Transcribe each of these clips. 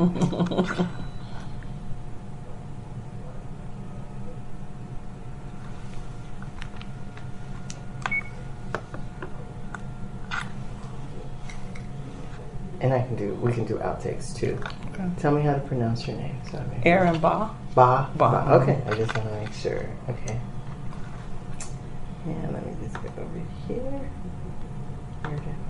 and I can do. We can do outtakes too. Okay. Tell me how to pronounce your name. Sorry. Errin Baugh. Ba. Ba. Okay. I just want to make sure. Okay. Yeah. Let me just go over here. Where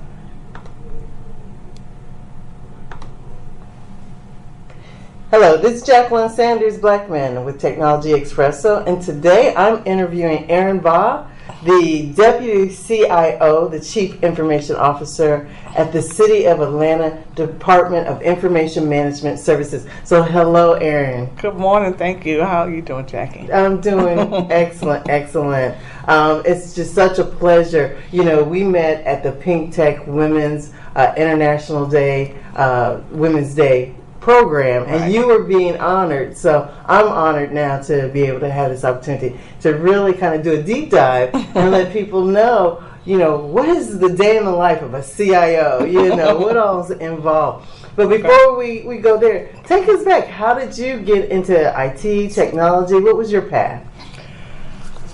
Hello, this is Jacqueline Sanders Blackman with Technology Expresso, and today I'm interviewing Errin Baugh, the Deputy CIO, the Chief Information Officer at the City of Atlanta Department of Information Management Services. So, hello, Errin. Good morning. Thank you. How are you doing, Jackie? I'm doing excellent, excellent. Um, it's just such a pleasure. You know, we met at the PinkTech Women's uh, International Day, uh, Women's Day program and Right. you were being honored. So i'm honored now to be able to have this opportunity to really kind of do a deep dive and let people know you know what is the day in the life of a cio you know what all is involved? But before we, we go there take us back. How did you get into it technology? What was your path?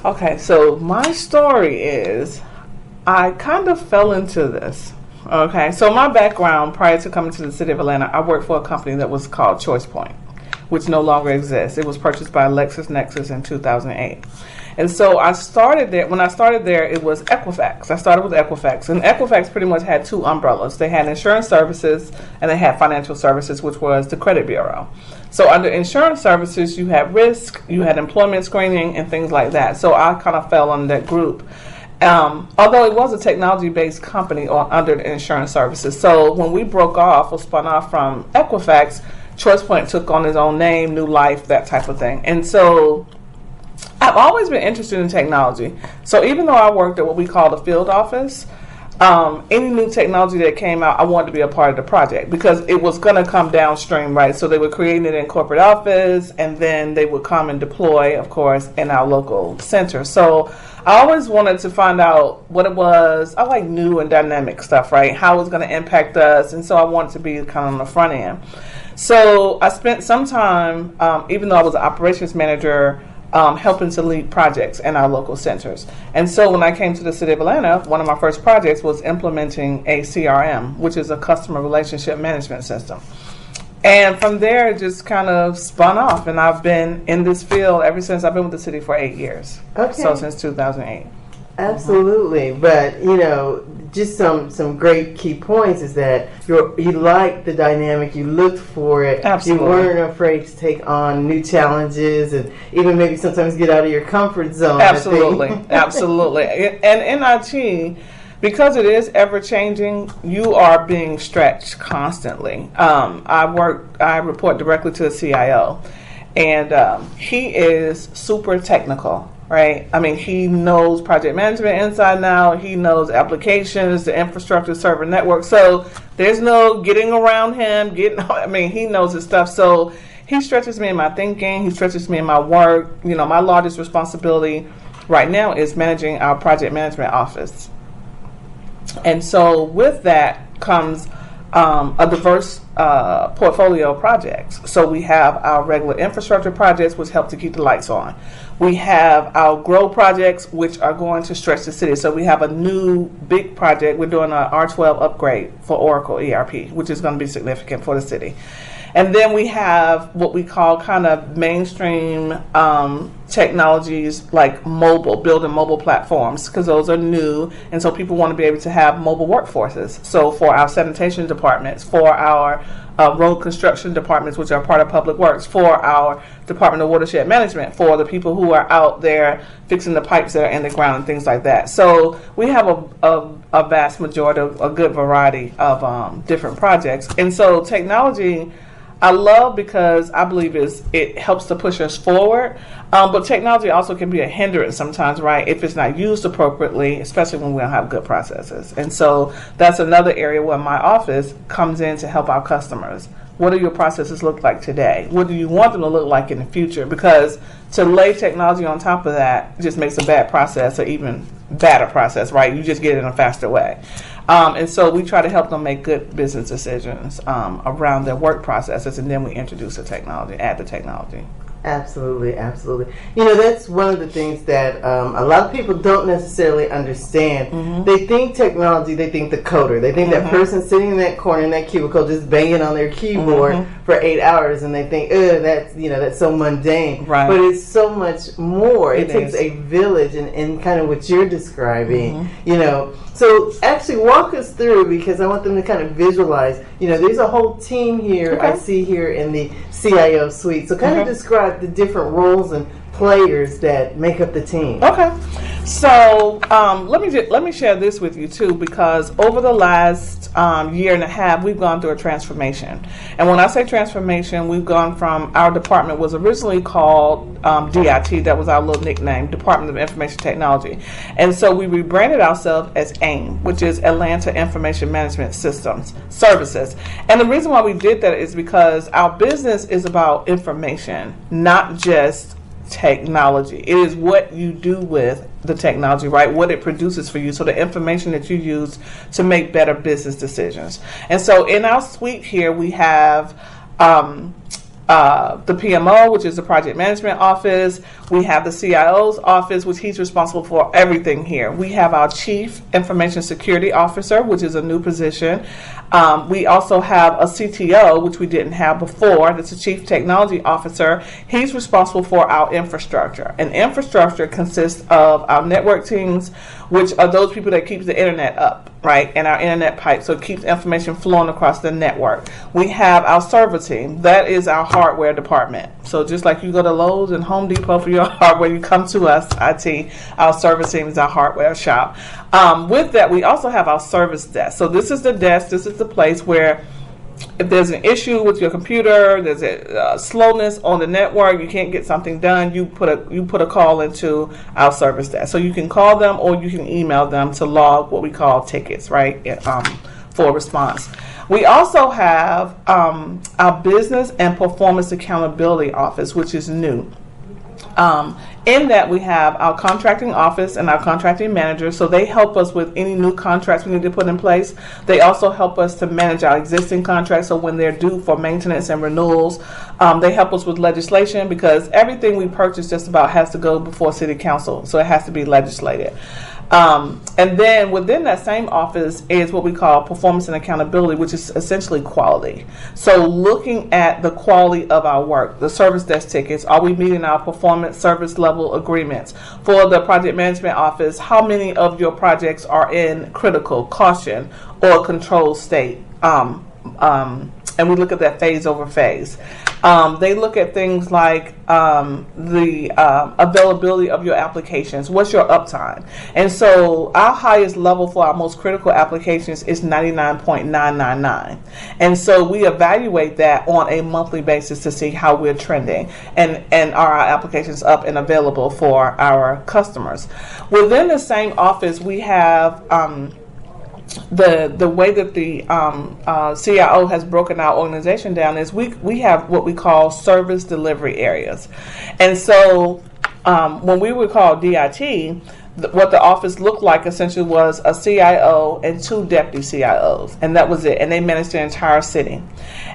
Okay, so my story is I kind of fell into this. Okay, so my background prior to coming to the city of Atlanta, I worked for a company that was called ChoicePoint, which no longer exists. It was purchased by LexisNexis in 2008. And so I started there. When I started there, it was Equifax. I started with Equifax, and Equifax pretty much had two umbrellas. They had insurance services and they had financial services, which was the credit bureau. So under insurance services, you had risk, you had employment screening, and things like that. So I kind of fell under that group. Um, although it was a technology-based company on, under the insurance services. So when we broke off or spun off from Equifax, ChoicePoint took on its own name, new life, that type of thing. And so I've always been interested in technology. So even though I worked at what we call the field office, um, any new technology that came out, I wanted to be a part of the project because it was going to come downstream, right? So they were creating it in corporate office, and then they would come and deploy, of course, in our local center. So I always wanted to find out what it was. I like new and dynamic stuff, right? How it was going to impact us, and so I wanted to be kind of on the front end. So I spent some time, um, even though I was an operations manager, um, helping to lead projects in our local centers. And so when I came to the city of Atlanta, one of my first projects was implementing a CRM, which is a customer relationship management system. And from there, it just kind of spun off, and I've been in this field ever since I've been with the city for eight years. Okay. So since 2008. Absolutely, but you know, just some some great key points is that you you like the dynamic, you looked for it, Absolutely. you weren't afraid to take on new challenges, and even maybe sometimes get out of your comfort zone. Absolutely, absolutely. And in IT, because it is ever changing, you are being stretched constantly. Um, I work, I report directly to the CIO, and um, he is super technical. Right, I mean, he knows project management inside now. He knows applications, the infrastructure, server network. So there's no getting around him. Getting, I mean, he knows his stuff. So he stretches me in my thinking. He stretches me in my work. You know, my largest responsibility right now is managing our project management office. And so with that comes um, a diverse uh, portfolio of projects. So we have our regular infrastructure projects, which help to keep the lights on. We have our grow projects, which are going to stretch the city. So we have a new big project. We're doing an R12 upgrade for Oracle ERP, which is going to be significant for the city. And then we have what we call kind of mainstream um, technologies like mobile, building mobile platforms, because those are new. And so people want to be able to have mobile workforces. So for our sanitation departments, for our uh, road construction departments, which are part of public works, for our Department of Watershed Management, for the people who are out there fixing the pipes that are in the ground and things like that. So we have a, a, a vast majority, of, a good variety of um, different projects. And so technology. I love because I believe is it helps to push us forward. Um, but technology also can be a hindrance sometimes, right? If it's not used appropriately, especially when we don't have good processes. And so that's another area where my office comes in to help our customers. What do your processes look like today? What do you want them to look like in the future? Because to lay technology on top of that just makes a bad process or even better process, right? You just get it in a faster way. Um, and so we try to help them make good business decisions um, around their work processes, and then we introduce the technology, add the technology. Absolutely, absolutely. You know, that's one of the things that um, a lot of people don't necessarily understand. Mm-hmm. They think technology, they think the coder. They think mm-hmm. that person sitting in that corner in that cubicle just banging on their keyboard mm-hmm. for eight hours and they think, ugh, that's, you know, that's so mundane. Right. But it's so much more. It, it takes a village and, and kind of what you're describing, mm-hmm. you know. So actually walk us through because I want them to kind of visualize, you know, there's a whole team here okay. I see here in the CIO suite. So kind of mm-hmm. describe the different roles and players that make up the team. Okay. So um, let me let me share this with you too, because over the last um, year and a half, we've gone through a transformation. And when I say transformation, we've gone from our department was originally called um, DIT, that was our little nickname, Department of Information Technology, and so we rebranded ourselves as AIM, which is Atlanta Information Management Systems Services. And the reason why we did that is because our business is about information, not just technology. It is what you do with the technology, right? What it produces for you. So the information that you use to make better business decisions. And so in our suite here, we have um, uh, the PMO, which is the project management office. We have the CIO's office, which he's responsible for everything here. We have our chief information security officer, which is a new position. Um, we also have a CTO, which we didn't have before. That's a chief technology officer. He's responsible for our infrastructure. And infrastructure consists of our network teams, which are those people that keep the internet up, right? And our internet pipe, so it keeps information flowing across the network. We have our server team. That is our hardware department. So just like you go to Lowe's and Home Depot for your hardware, you come to us, IT. Our server team is our hardware shop. Um, with that, we also have our service desk. So this is the desk. This is the place where if there's an issue with your computer, there's a uh, slowness on the network, you can't get something done, you put a you put a call into our service desk. So you can call them or you can email them to log what we call tickets, right? Um, for response. We also have um, our business and performance accountability office, which is new. Um, in that, we have our contracting office and our contracting manager, so they help us with any new contracts we need to put in place. They also help us to manage our existing contracts, so when they're due for maintenance and renewals, um, they help us with legislation because everything we purchase just about has to go before City Council, so it has to be legislated. Um, and then within that same office is what we call performance and accountability, which is essentially quality. So looking at the quality of our work, the service desk tickets, are we meeting our performance service level agreements? For the project management office, how many of your projects are in critical, caution, or control state? Um, um, and we look at that phase over phase. Um, they look at things like um, the uh, availability of your applications. What's your uptime? And so our highest level for our most critical applications is 99.999. And so we evaluate that on a monthly basis to see how we're trending and, and are our applications up and available for our customers. Within the same office, we have um, the the way that the um, uh, CIO has broken our organization down is we we have what we call service delivery areas, and so um, when we were called DIT, what the office looked like essentially was a CIO and two deputy CIOs, and that was it. And they managed the entire city.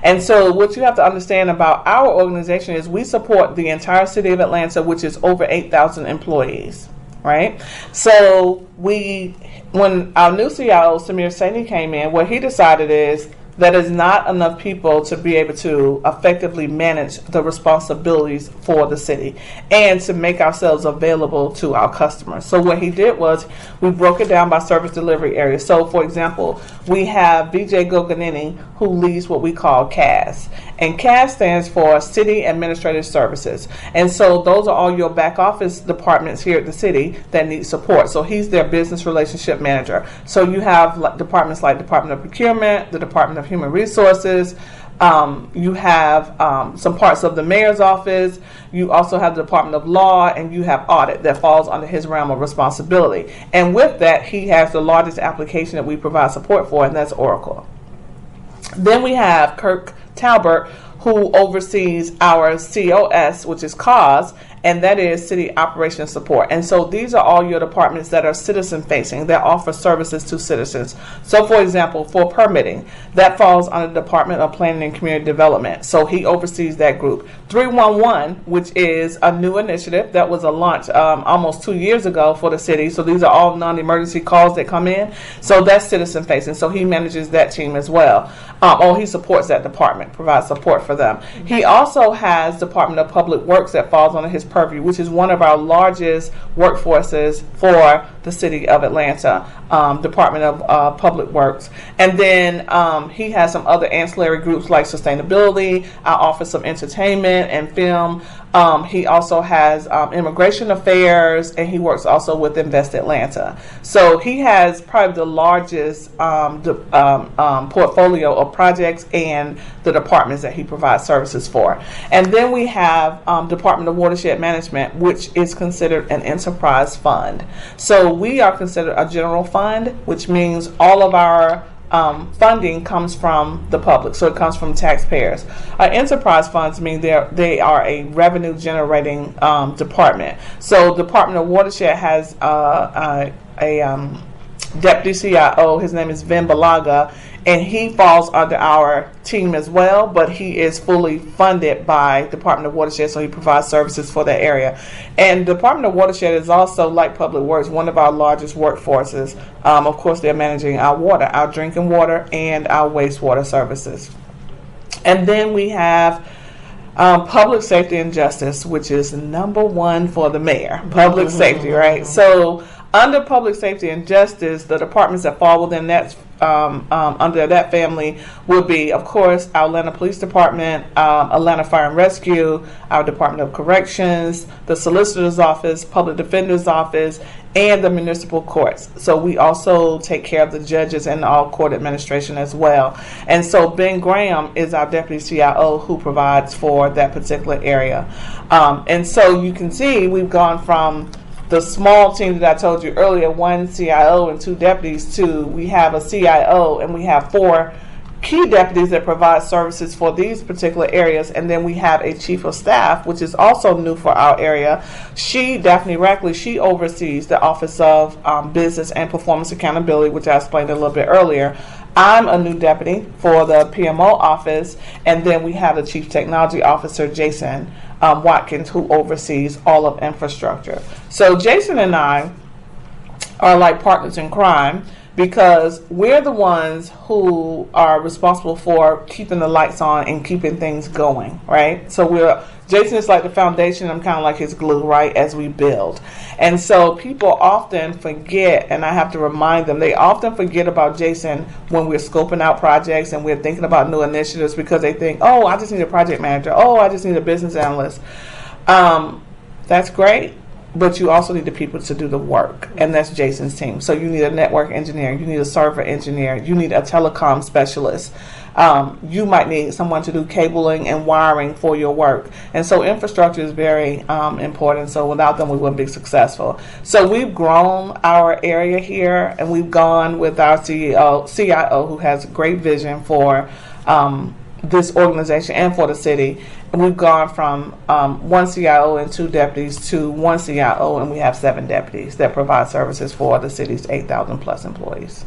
And so, what you have to understand about our organization is we support the entire city of Atlanta, which is over 8,000 employees right? So we, when our new CIO Samir Saini came in, what he decided is that is not enough people to be able to effectively manage the responsibilities for the city and to make ourselves available to our customers. So what he did was we broke it down by service delivery areas. So for example, we have BJ Goganini who leads what we call CAS. And CAS stands for City Administrative Services. And so those are all your back office departments here at the city that need support. So he's their business relationship manager. So you have departments like Department of Procurement, the Department of Human Resources. Um, you have um, some parts of the mayor's office. You also have the Department of Law, and you have audit that falls under his realm of responsibility. And with that, he has the largest application that we provide support for, and that's Oracle. Then we have Kirk Talbert, who oversees our COS, which is COS, and that is city operations support. And so these are all your departments that are citizen facing that offer services to citizens. So, for example, for permitting, that falls under the Department of Planning and Community Development. So he oversees that group. 311, which is a new initiative that was a launch um, almost two years ago for the city. So these are all non emergency calls that come in. So that's citizen facing. So he manages that team as well. Um, oh, he supports that department, provides support for them. He also has Department of Public Works that falls under his purview, which is one of our largest workforces for the city of Atlanta, um, Department of uh, Public Works. And then um, he has some other ancillary groups like sustainability, our Office of Entertainment and Film. Um, he also has um, immigration affairs, and he works also with Invest Atlanta. So he has probably the largest um, um, portfolio of projects and the departments that he provides services for. And then we have Department of Watershed Management, which is considered an enterprise fund. So we are considered a general fund, which means all of our um, funding comes from the public, so it comes from taxpayers. Our enterprise funds mean they they are a revenue generating um, department. So Department of Watershed has uh, a, a um, deputy CIO. His name is Vin Balaga, and he falls under our team as well. But he is fully funded by Department of Watershed, so he provides services for that area. And Department of Watershed is also, like Public Works, one of our largest workforces. Um, of course, they're managing our water, our drinking water, and our wastewater services. And then we have. Um, public safety and justice, which is number one for the mayor. Public safety, right? So under public safety and justice, the departments that fall within that um, um, under that family would be, of course, our Atlanta Police Department, um, Atlanta Fire and Rescue, our Department of Corrections, the Solicitor's Office, Public Defender's Office, and the municipal courts. So we also take care of the judges and all court administration as well. And so Ben Graham is our deputy CIO who provides for that particular area. Um, and so you can see we've gone from the small team that I told you earlier, one CIO and two deputies, to we have a CIO and we have four key deputies that provide services for these particular areas, and then we have a chief of staff, which is also new for our area. She, Daphne Rackley, she oversees the Office of um, Business and Performance Accountability, which I explained a little bit earlier. I'm a new deputy for the PMO office, and then we have the Chief Technology Officer, Jason um, Watkins, who oversees all of infrastructure. So Jason and I are like partners in crime because we're the ones who are responsible for keeping the lights on and keeping things going, right? So we're Jason is like the foundation. I'm kind of like his glue, right, as we build. And so people often forget, and I have to remind them, they often forget about Jason when we're scoping out projects and we're thinking about new initiatives because they think, oh, I just need a project manager. Oh, I just need a business analyst. Um, that's great but you also need the people to do the work, and that's Jason's team. So you need a network engineer, you need a server engineer, you need a telecom specialist. Um, you might need someone to do cabling and wiring for your work, and so infrastructure is very um, important. So without them, we wouldn't be successful. So we've grown our area here, and we've gone with our CEO, CIO, who has great vision for. Um, this organization and for the city. And we've gone from um, one CIO and two deputies to one CIO, and we have seven deputies that provide services for the city's 8,000 plus employees.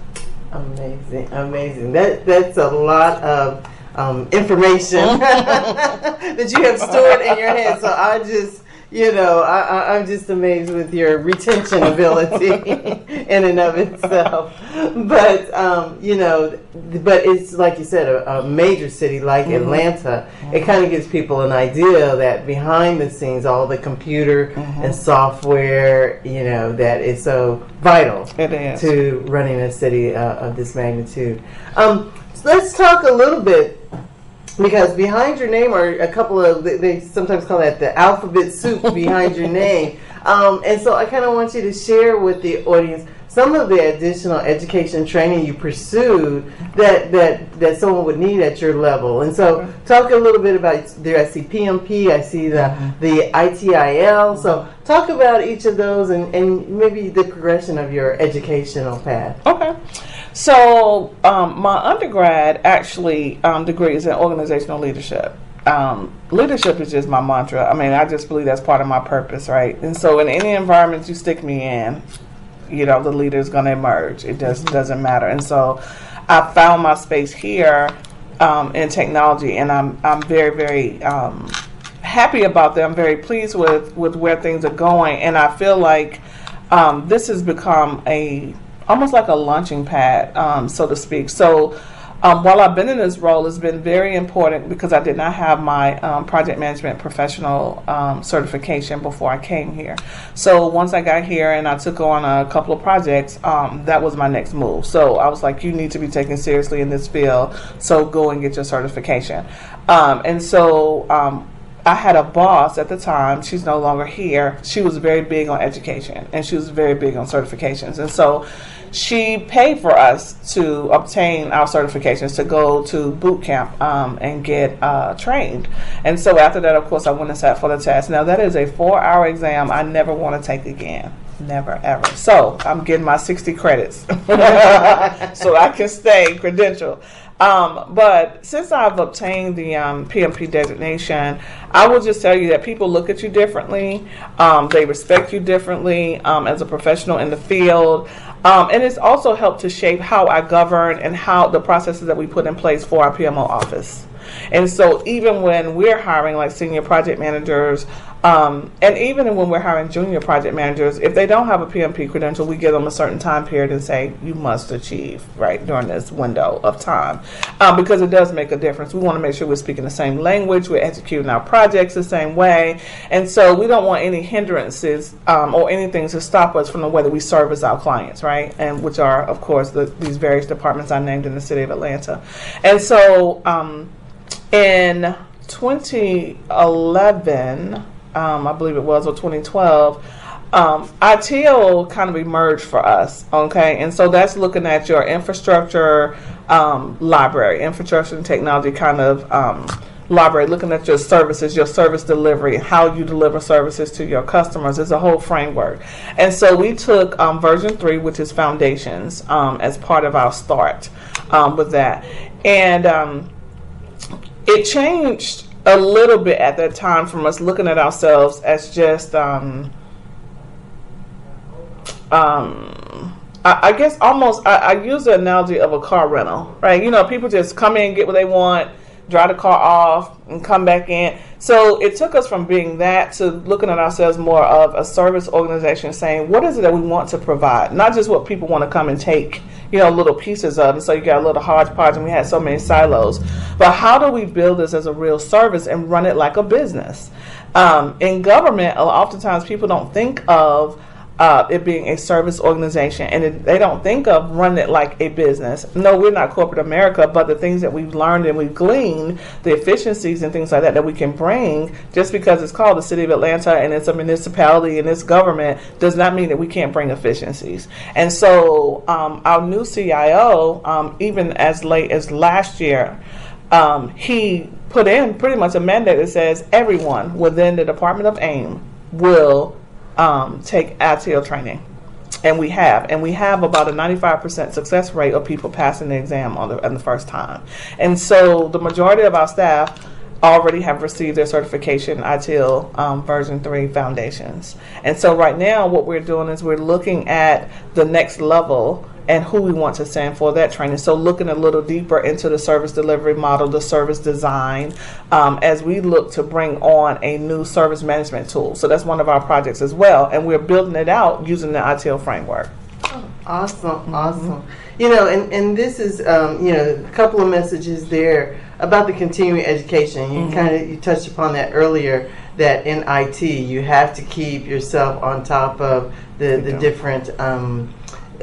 Amazing, amazing. That that's a lot of um, information that you have stored in your head. So I just you know, I, am just amazed with your retention ability in and of itself. But um, you know, but it's like you said, a, a major city like mm-hmm. Atlanta. Mm-hmm. It kind of gives people an idea that behind the scenes, all the computer mm-hmm. and software, you know, that is so vital to running a city uh, of this magnitude. Um, so let's talk a little bit because behind your name are a couple of they sometimes call that the alphabet soup behind your name. Um, and so i kind of want you to share with the audience some of the additional education training you pursued that that that someone would need at your level. And so talk a little bit about there i see pmp i see the mm-hmm. the itil so talk about each of those and, and maybe the progression of your educational path. Okay so um, my undergrad actually um, degree is in organizational leadership. um, leadership is just my mantra. I mean, I just believe that's part of my purpose, right? And so, in any environment you stick me in, you know, the leader is going to emerge. It just doesn't matter. And so, I found my space here um, in technology, and I'm I'm very very um, happy about that. I'm very pleased with with where things are going, and I feel like um, this has become a almost like a launching pad, um, so to speak. So. Um, while I've been in this role, it's been very important because I did not have my um, project management professional um, certification before I came here. So once I got here and I took on a couple of projects, um, that was my next move. So I was like, you need to be taken seriously in this field, so go and get your certification. Um, and so I had a boss at the time, she's no longer here. She was very big on education and she was very big on certifications. And so she paid for us to obtain our certifications to go to boot camp um, and get uh, trained. And so after that, of course, I went and sat for the test. Now, that is a four hour exam I never want to take again. Never ever. So I'm getting my 60 credits so I can stay credentialed. Um, but since I've obtained the um, PMP designation, I will just tell you that people look at you differently. Um, they respect you differently um, as a professional in the field. Um, and it's also helped to shape how I govern and how the processes that we put in place for our PMO office. And so even when we're hiring like senior project managers, um, and even when we're hiring junior project managers, if they don't have a PMP credential, we give them a certain time period and say, you must achieve, right, during this window of time. Um, because it does make a difference. We want to make sure we're speaking the same language, we're executing our projects the same way. And so we don't want any hindrances um, or anything to stop us from the way that we service our clients, right? And which are, of course, the, these various departments I named in the city of Atlanta. And so um, in 2011, um, I believe it was, or 2012, um, ITIL kind of emerged for us, okay? And so that's looking at your infrastructure um, library, infrastructure and technology kind of um, library, looking at your services, your service delivery, how you deliver services to your customers. It's a whole framework. And so we took um, version three, which is foundations, um, as part of our start um, with that. And it changed a little bit at that time from us looking at ourselves as just um, um, I, guess almost I, I, use the analogy of a car rental, right? You know, people just come in, get what they want, drive the car off, and come back in. So it took us from being that to looking at ourselves more of a service organization, saying what is it that we want to provide, not just what people want to come and take you know, little pieces of. And so you got a little hodgepodge, and we had so many silos. But how do we build this as a real service and run it like a business? Um, in government, oftentimes people don't think of uh, it being a service organization, and it, they don't think of running it like a business. No, we're not corporate America, but the things that we've learned and we've gleaned, the efficiencies and things like that that we can bring, just because it's called the City of Atlanta and it's a municipality and it's government, does not mean that we can't bring efficiencies. And so, um, our new CIO, um, even as late as last year, um, he put in pretty much a mandate that says everyone within the Department of AIM will um, take ITIL training. And we have, and we have about a 95% success rate of people passing the exam on the, on the first time. And so the majority of our staff already have received their certification ITIL um, version 3 foundations. And so right now what we're doing is we're looking at the next level and who we want to send for that training. So, looking a little deeper into the service delivery model, the service design, um, as we look to bring on a new service management tool. So, that's one of our projects as well, and we're building it out using the ITIL framework. Awesome, mm-hmm. awesome. You know, and, and this is, um, you know, a couple of messages there about the continuing education. You mm-hmm. kind of you touched upon that earlier. That in IT, you have to keep yourself on top of the the different. Um,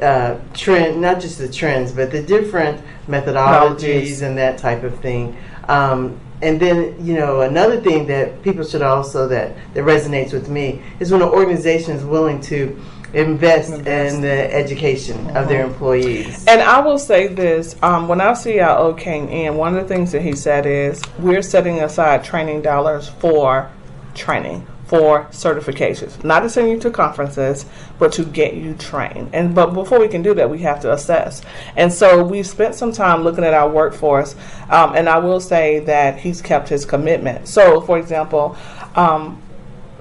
uh, trend, not just the trends, but the different methodologies and that type of thing. Um, and then, you know, another thing that people should also that that resonates with me is when an organization is willing to invest, invest. in the education mm-hmm. of their mm-hmm. employees. And I will say this: um, when our CIO came in, one of the things that he said is, "We're setting aside training dollars for training." For certifications, not to send you to conferences, but to get you trained. And but before we can do that, we have to assess. And so we've spent some time looking at our workforce, um, and I will say that he's kept his commitment. So, for example. Um,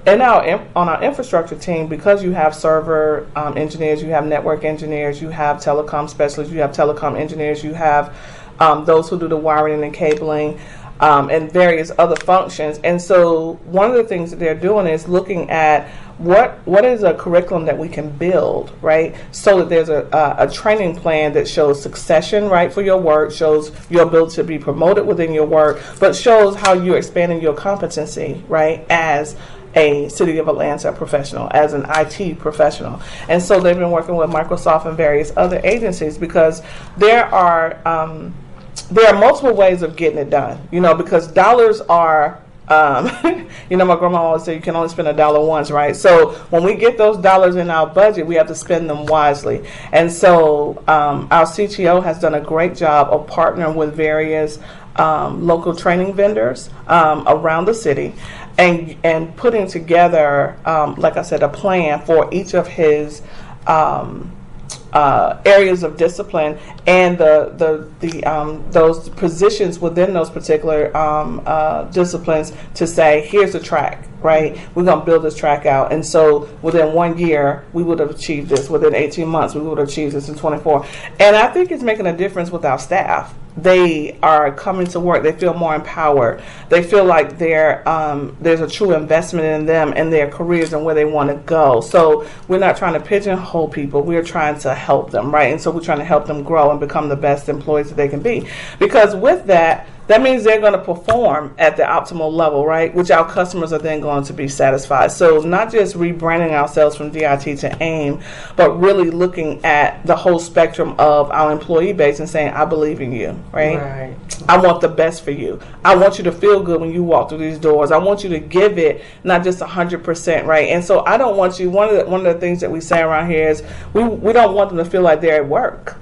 in our on our infrastructure team, because you have server um, engineers, you have network engineers, you have telecom specialists, you have telecom engineers, you have um, those who do the wiring and cabling um, and various other functions. And so one of the things that they're doing is looking at what what is a curriculum that we can build, right? So that there's a, a, a training plan that shows succession, right, for your work, shows your ability to be promoted within your work, but shows how you're expanding your competency, right, as a City of Atlanta professional, as an IT professional. And so they've been working with Microsoft and various other agencies because there are um, there are multiple ways of getting it done, you know, because dollars are um, you know, my grandma always said you can only spend a dollar once, right? So when we get those dollars in our budget, we have to spend them wisely. And so um, our CTO has done a great job of partnering with various um, local training vendors um, around the city and and putting together, um, like I said, a plan for each of his. Uh, areas of discipline and the the the um, those positions within those particular um, uh, disciplines to say here's the track right? We're going to build this track out. And so within one year we would have achieved this. Within 18 months we would have achieved this in 24 and i think it's making a difference with our staff they are coming to work. They feel more empowered. They feel like they're, um, there's a true investment in them and their careers and where they want to go. So we're not trying to pigeonhole people. We're trying to help them, right? And so we're trying to help them grow and become the best employees that they can be. Because with that, that means they're going to perform at the optimal level, right? Which our customers are then going to be satisfied. So, not just rebranding ourselves from DIT to AIM, but really looking at the whole spectrum of our employee base and saying, I believe in you, right? right? I want the best for you. I want you to feel good when you walk through these doors. I want you to give it not just 100%, right? And so, I don't want you, one of the, one of the things that we say around here is we, we don't want them to feel like they're at work.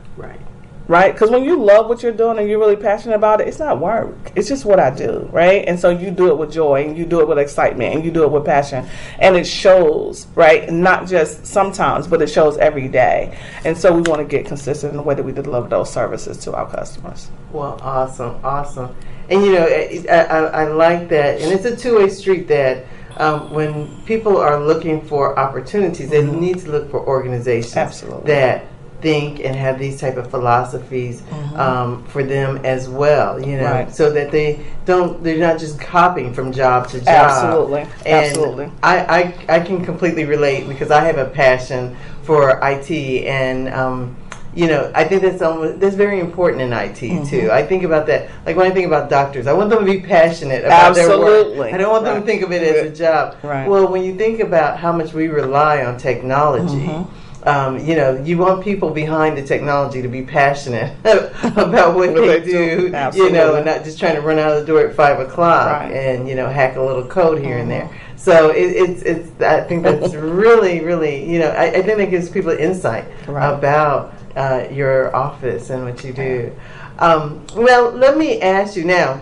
Right? Because when you love what you're doing and you're really passionate about it, it's not work. It's just what I do, right? And so you do it with joy and you do it with excitement and you do it with passion. And it shows, right? Not just sometimes, but it shows every day. And so we want to get consistent in the way that we deliver those services to our customers. Well, awesome, awesome. And you know, I, I, I like that. And it's a two way street that. Um, when people are looking for opportunities, mm-hmm. they need to look for organizations Absolutely. that think and have these type of philosophies mm-hmm. um, for them as well you know right. so that they don't they're not just copying from job to job absolutely and absolutely I, I i can completely relate because i have a passion for it and um, you know, I think that's almost, that's very important in IT mm-hmm. too. I think about that. Like when I think about doctors, I want them to be passionate about Absolutely. their work. I don't want right. them to think of it as a job. Right. Well, when you think about how much we rely on technology, mm-hmm um, you know, you want people behind the technology to be passionate about what they, do, you know, and not just trying to run out of the door at five o'clock right. and you know hack a little code here mm-hmm. and there. So it, it's it's I think that's really really you know I, I think that gives people insight right. about uh, your office and what you do. Um, well, let me ask you now.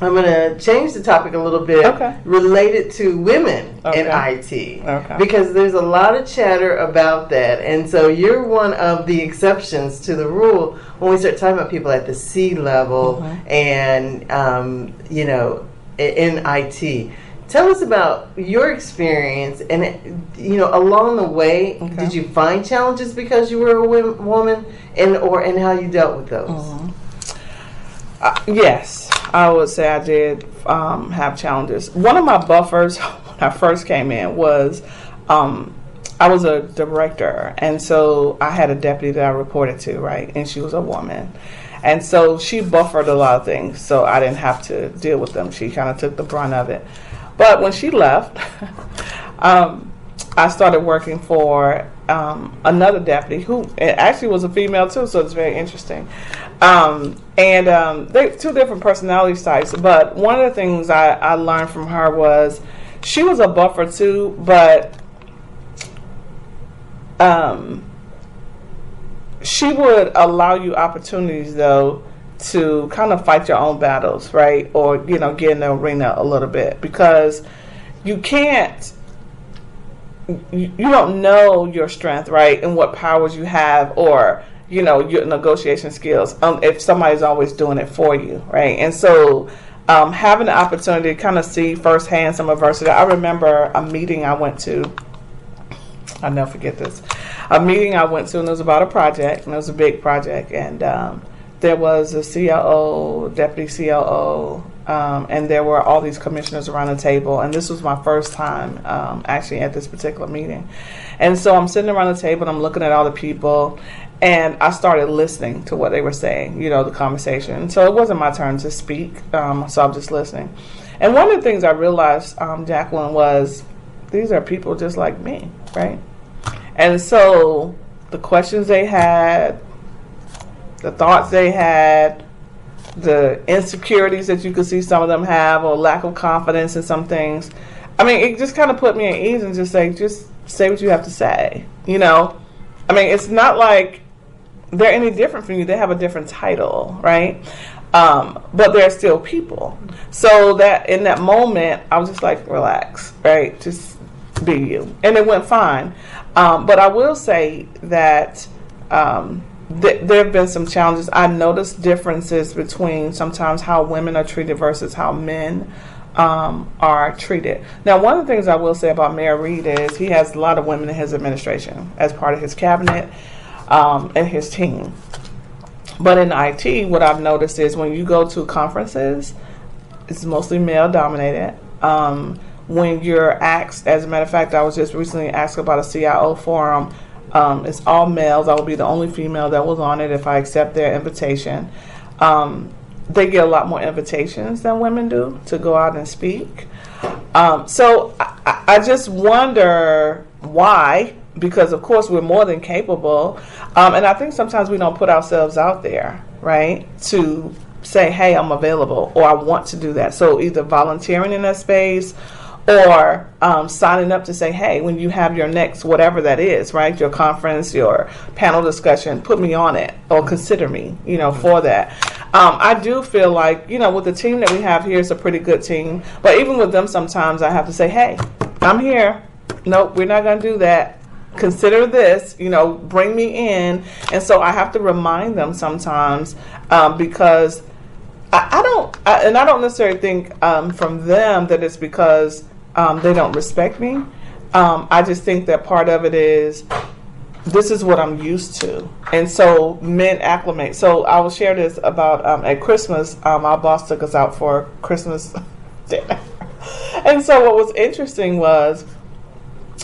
I'm going to change the topic a little bit okay. related to women okay. in IT. Okay. Because there's a lot of chatter about that. And so you're one of the exceptions to the rule when we start talking about people at the C level mm-hmm. and, um, you know, in IT. Tell us about your experience and, you know, along the way, did you find challenges because you were a woman and, or, and how you dealt with those? Mm-hmm. Uh, yes. I would say I did um, have challenges. One of my buffers when I first came in was um, I was a director, and so I had a deputy that I reported to, right? And she was a woman. And so she buffered a lot of things, so I didn't have to deal with them. She kind of took the brunt of it. But when she left, um, I started working for um, another deputy who actually was a female too, so it's very interesting. Um, and um, they two different personality types. But one of the things I, I learned from her was she was a buffer too, but um, she would allow you opportunities though to kind of fight your own battles, right? Or you know, get in the arena a little bit because you can't you, you don't know your strength, right, and what powers you have, or you know your negotiation skills. Um, if somebody's always doing it for you, right, and so um, having the opportunity to kind of see firsthand some adversity. I remember a meeting I went to. I'll never forget this. A meeting I went to, and it was about a project, and it was a big project, and um, there was a COO, deputy COO, um, and there were all these commissioners around the table. And this was my first time um, actually at this particular meeting. And so I'm sitting around the table and I'm looking at all the people, and I started listening to what they were saying, you know, the conversation. So it wasn't my turn to speak, um, so I'm just listening. And one of the things I realized, um, Jacqueline, was these are people just like me, right? And so the questions they had, the thoughts they had, the insecurities that you could see some of them have, or lack of confidence in some things. I mean, it just kind of put me at ease and just say, just say what you have to say. You know, I mean, it's not like they're any different from you. They have a different title, right? Um, but they're still people. So that in that moment, I was just like, relax, right? Just be you, and it went fine. Um, but I will say that. Um, th- there have been some challenges. I noticed differences between sometimes how women are treated versus how men um, are treated. Now, one of the things I will say about Mayor Reed is he has a lot of women in his administration as part of his cabinet um, and his team. But in IT, what I've noticed is when you go to conferences, it's mostly male dominated. Um, when you're asked, as a matter of fact, I was just recently asked about a CIO forum um, it's all males. I will be the only female that was on it if I accept their invitation. Um, they get a lot more invitations than women do to go out and speak. Um, so I, I, just wonder why, because of course we're more than capable. Um, and I think sometimes we don't put ourselves out there, right, to say, hey, I'm available or I want to do that. So either volunteering in that space or um, signing up to say, hey, when you have your next whatever that is, right, your conference, your panel discussion, put me on it or consider me, you know, for that. Um, I do feel like, you know, with the team that we have here, it's a pretty good team. But even with them, sometimes I have to say, hey, I'm here. Nope, we're not going to do that. Consider this, you know, bring me in. And so I have to remind them sometimes um, because. I, I don't, I, and I don't necessarily think um, from them that it's because um, they don't respect me. Um, I just think that part of it is this is what I'm used to. And so men acclimate. So I will share this about um, at Christmas, um, our boss took us out for Christmas dinner. and so what was interesting was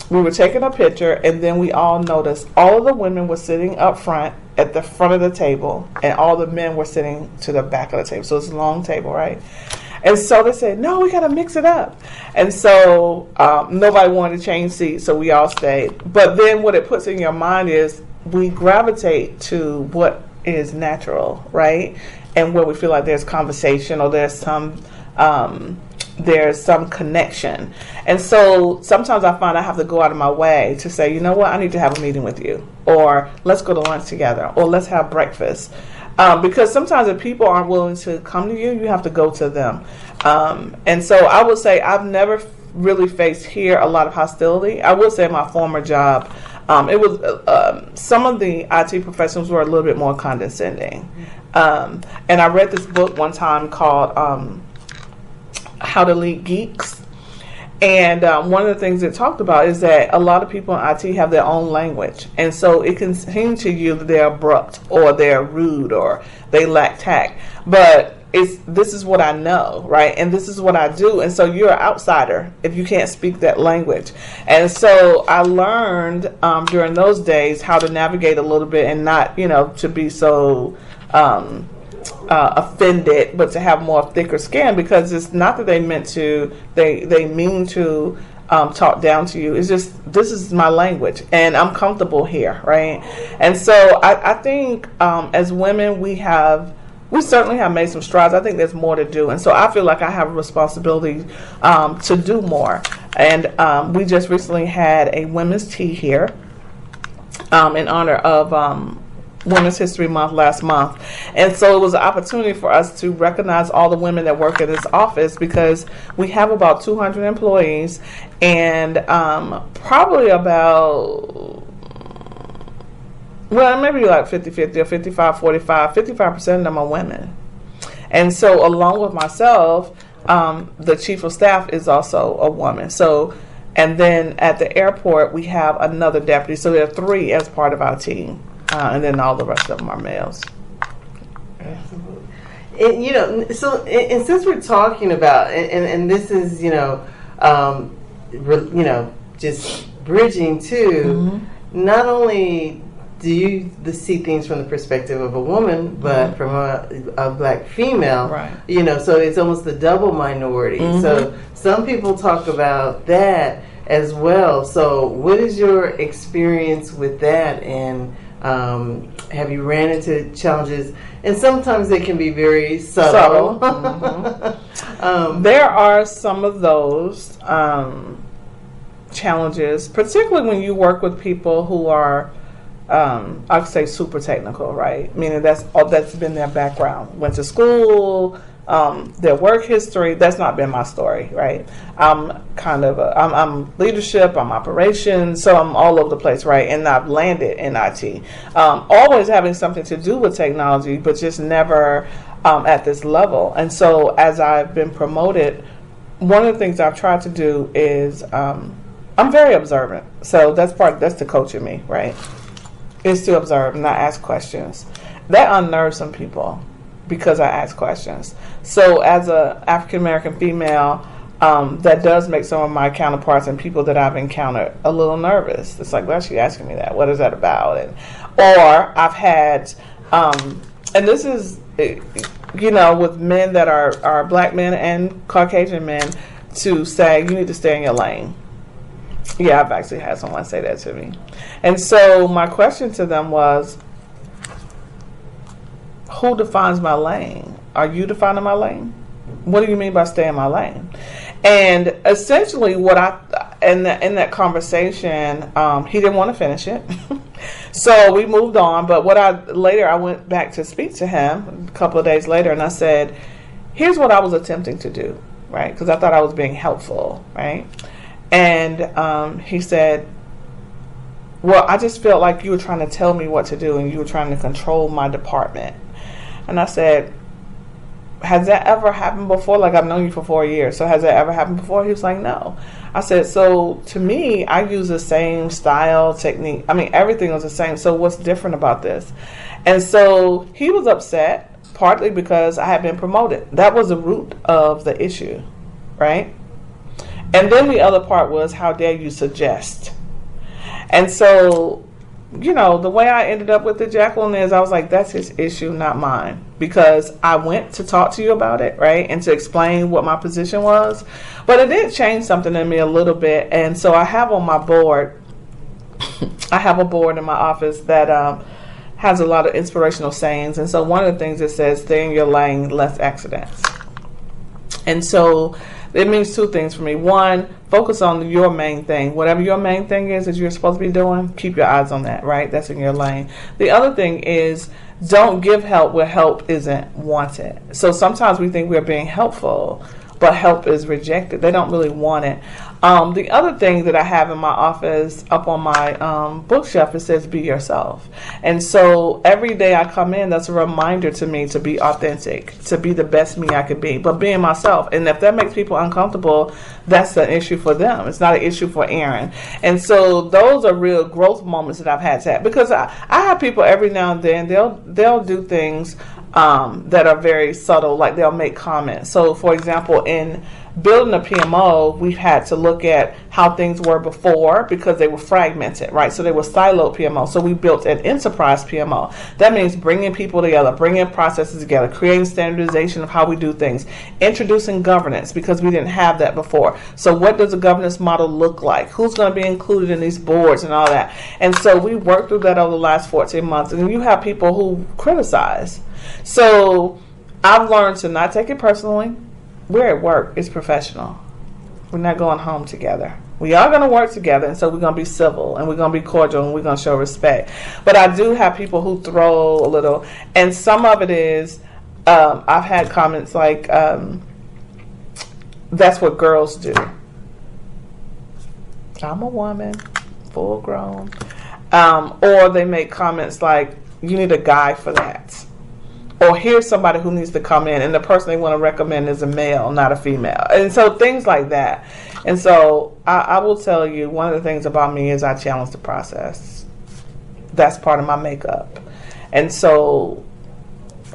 we were taking a picture and then we all noticed all of the women were sitting up front at the front of the table and all the men were sitting to the back of the table. So it's a long table, right? And so they said, no, we got to mix it up. And so um, nobody wanted to change seats, so we all stayed. But then what it puts in your mind is we gravitate to what is natural, right? And where we feel like there's conversation or there's some. Um, there's some connection. And so sometimes I find I have to go out of my way to say, you know what, I need to have a meeting with you, or let's go to lunch together, or let's have breakfast. Um, because sometimes if people aren't willing to come to you, you have to go to them. Um, and so I would say I've never really faced here a lot of hostility. I would say my former job, um, it was uh, um, some of the IT professionals were a little bit more condescending. Um, and I read this book one time called um, How to Lead Geeks and um, one of the things it talked about is that a lot of people in IT have their own language. And so it can seem to you that they're abrupt or they're rude or they lack tact. But it's this is what I know, right? And this is what I do. And so you're an outsider if you can't speak that language. And so I learned um, during those days how to navigate a little bit and not, you know, to be so. Um, uh, offended, but to have more thicker skin because it's not that they meant to. They they mean to um, talk down to you. It's just this is my language, and I'm comfortable here, right? And so I, I think um, as women we have. We certainly have made some strides. I think there's more to do, and so I feel like I have a responsibility um, to do more. And um, we just recently had a women's tea here um, in honor of um, Women's History Month last month. And so it was an opportunity for us to recognize all the women that work in this office because we have about 200 employees and um, probably about, well, maybe like 50 50 or 55 45, 55% of them are women. And so, along with myself, um, the chief of staff is also a woman. So, and then at the airport, we have another deputy. So there are three as part of our team uh, and then all the rest of them are males. Absolutely. And, you know, so and, and since we're talking about, and, and, this is, you know, um, re, you know, just bridging to, mm-hmm. not only do you see things from the perspective of a woman, but mm-hmm. from a, a, black female, right? You know, so it's almost the double minority. Mm-hmm. So some people talk about that as well. So, what is your experience with that, and um, have you ran into challenges? And sometimes they can be very subtle. subtle. Mm-hmm. um, there are some of those um, challenges, particularly when you work with people who are. Um, I'd say super technical, right? Meaning that's all that's been their background. Went to school, um, their work history. That's not been my story, right? I'm kind of a, I'm, I'm leadership, I'm operations, so I'm all over the place, right? And I've landed in IT, um, always having something to do with technology, but just never um, at this level. And so as I've been promoted, one of the things I've tried to do is um, I'm very observant. So that's part that's the coach in me, right? Is to observe, not ask questions. That unnerves some people because I ask questions. So, as a African American female, um, that does make some of my counterparts and people that I've encountered a little nervous. It's like, why is she asking me that? What is that about? And or I've had, um, and this is, you know, with men that are are black men and Caucasian men to say you need to stay in your lane. Yeah, I've actually had someone say that to me, and so my question to them was who defines my lane? Are you defining my lane? What do you mean by stay in my lane? And essentially, what I in that in that conversation, um, he didn't want to finish it, so we moved on. But what I later I went back to speak to him a couple of days later, and I said, "Here's what I was attempting to do, right? Because I thought I was being helpful, right?" And um, he said, "Well, I just felt like you were trying to tell me what to do, and you were trying to control my department." And I said, Has that ever happened before? Like, I've known you for four years. So, has that ever happened before? He was like, No. I said, So to me, I use the same style, technique. I mean, everything was the same. So, what's different about this? And so he was upset, partly because I had been promoted. That was the root of the issue, right? And then the other part was, How dare you suggest? And so you know, the way I ended up with the Jacqueline is I was like, that's his issue, not mine. Because I went to talk to you about it, right? And to explain what my position was. But it did change something in me a little bit. And so I have on my board, I have a board in my office that um, has a lot of inspirational sayings. And so one of the things it says, stay in your lane, less accidents. And so it means two things for me. One, focus on your main thing. Whatever your main thing is that you're supposed to be doing, keep your eyes on that, right? That's in your lane. The other thing is don't give help where help isn't wanted. So sometimes we think we're being helpful, but help is rejected. They don't really want it. Um, the other thing that I have in my office up on my um, bookshelf, it says be yourself. And so every day I come in, that's a reminder to me to be authentic, to be the best me I could be, but being myself. And if that makes people uncomfortable, that's an issue for them. It's not an issue for Errin. And so those are real growth moments that I've had to have because I, I have people every now and then, they'll, they'll do things um, that are very subtle, like they'll make comments. So, for example, in building a PMO, we've had to look at how things were before because they were fragmented, right? So they were siloed PMO. So we built an enterprise PMO. That means bringing people together, bringing processes together, creating standardization of how we do things, introducing governance because we didn't have that before. So what does a governance model look like? Who's going to be included in these boards and all that? And so we worked through that over the last 14 months. And you have people who criticize. So I've learned to not take it personally we're at work. It's professional. We're not going home together. We are going to work together, and so we're going to be civil and we're going to be cordial and we're going to show respect. But I do have people who throw a little, and some of it is um, I've had comments like, um, "That's what girls do." I'm a woman, full grown, um, or they make comments like, "You need a guy for that." Or here's somebody who needs to come in and the person they want to recommend is a male not a female. And so things like that. And so I, I, will tell you one of the things about me is i challenge the process. That's part of my makeup. And so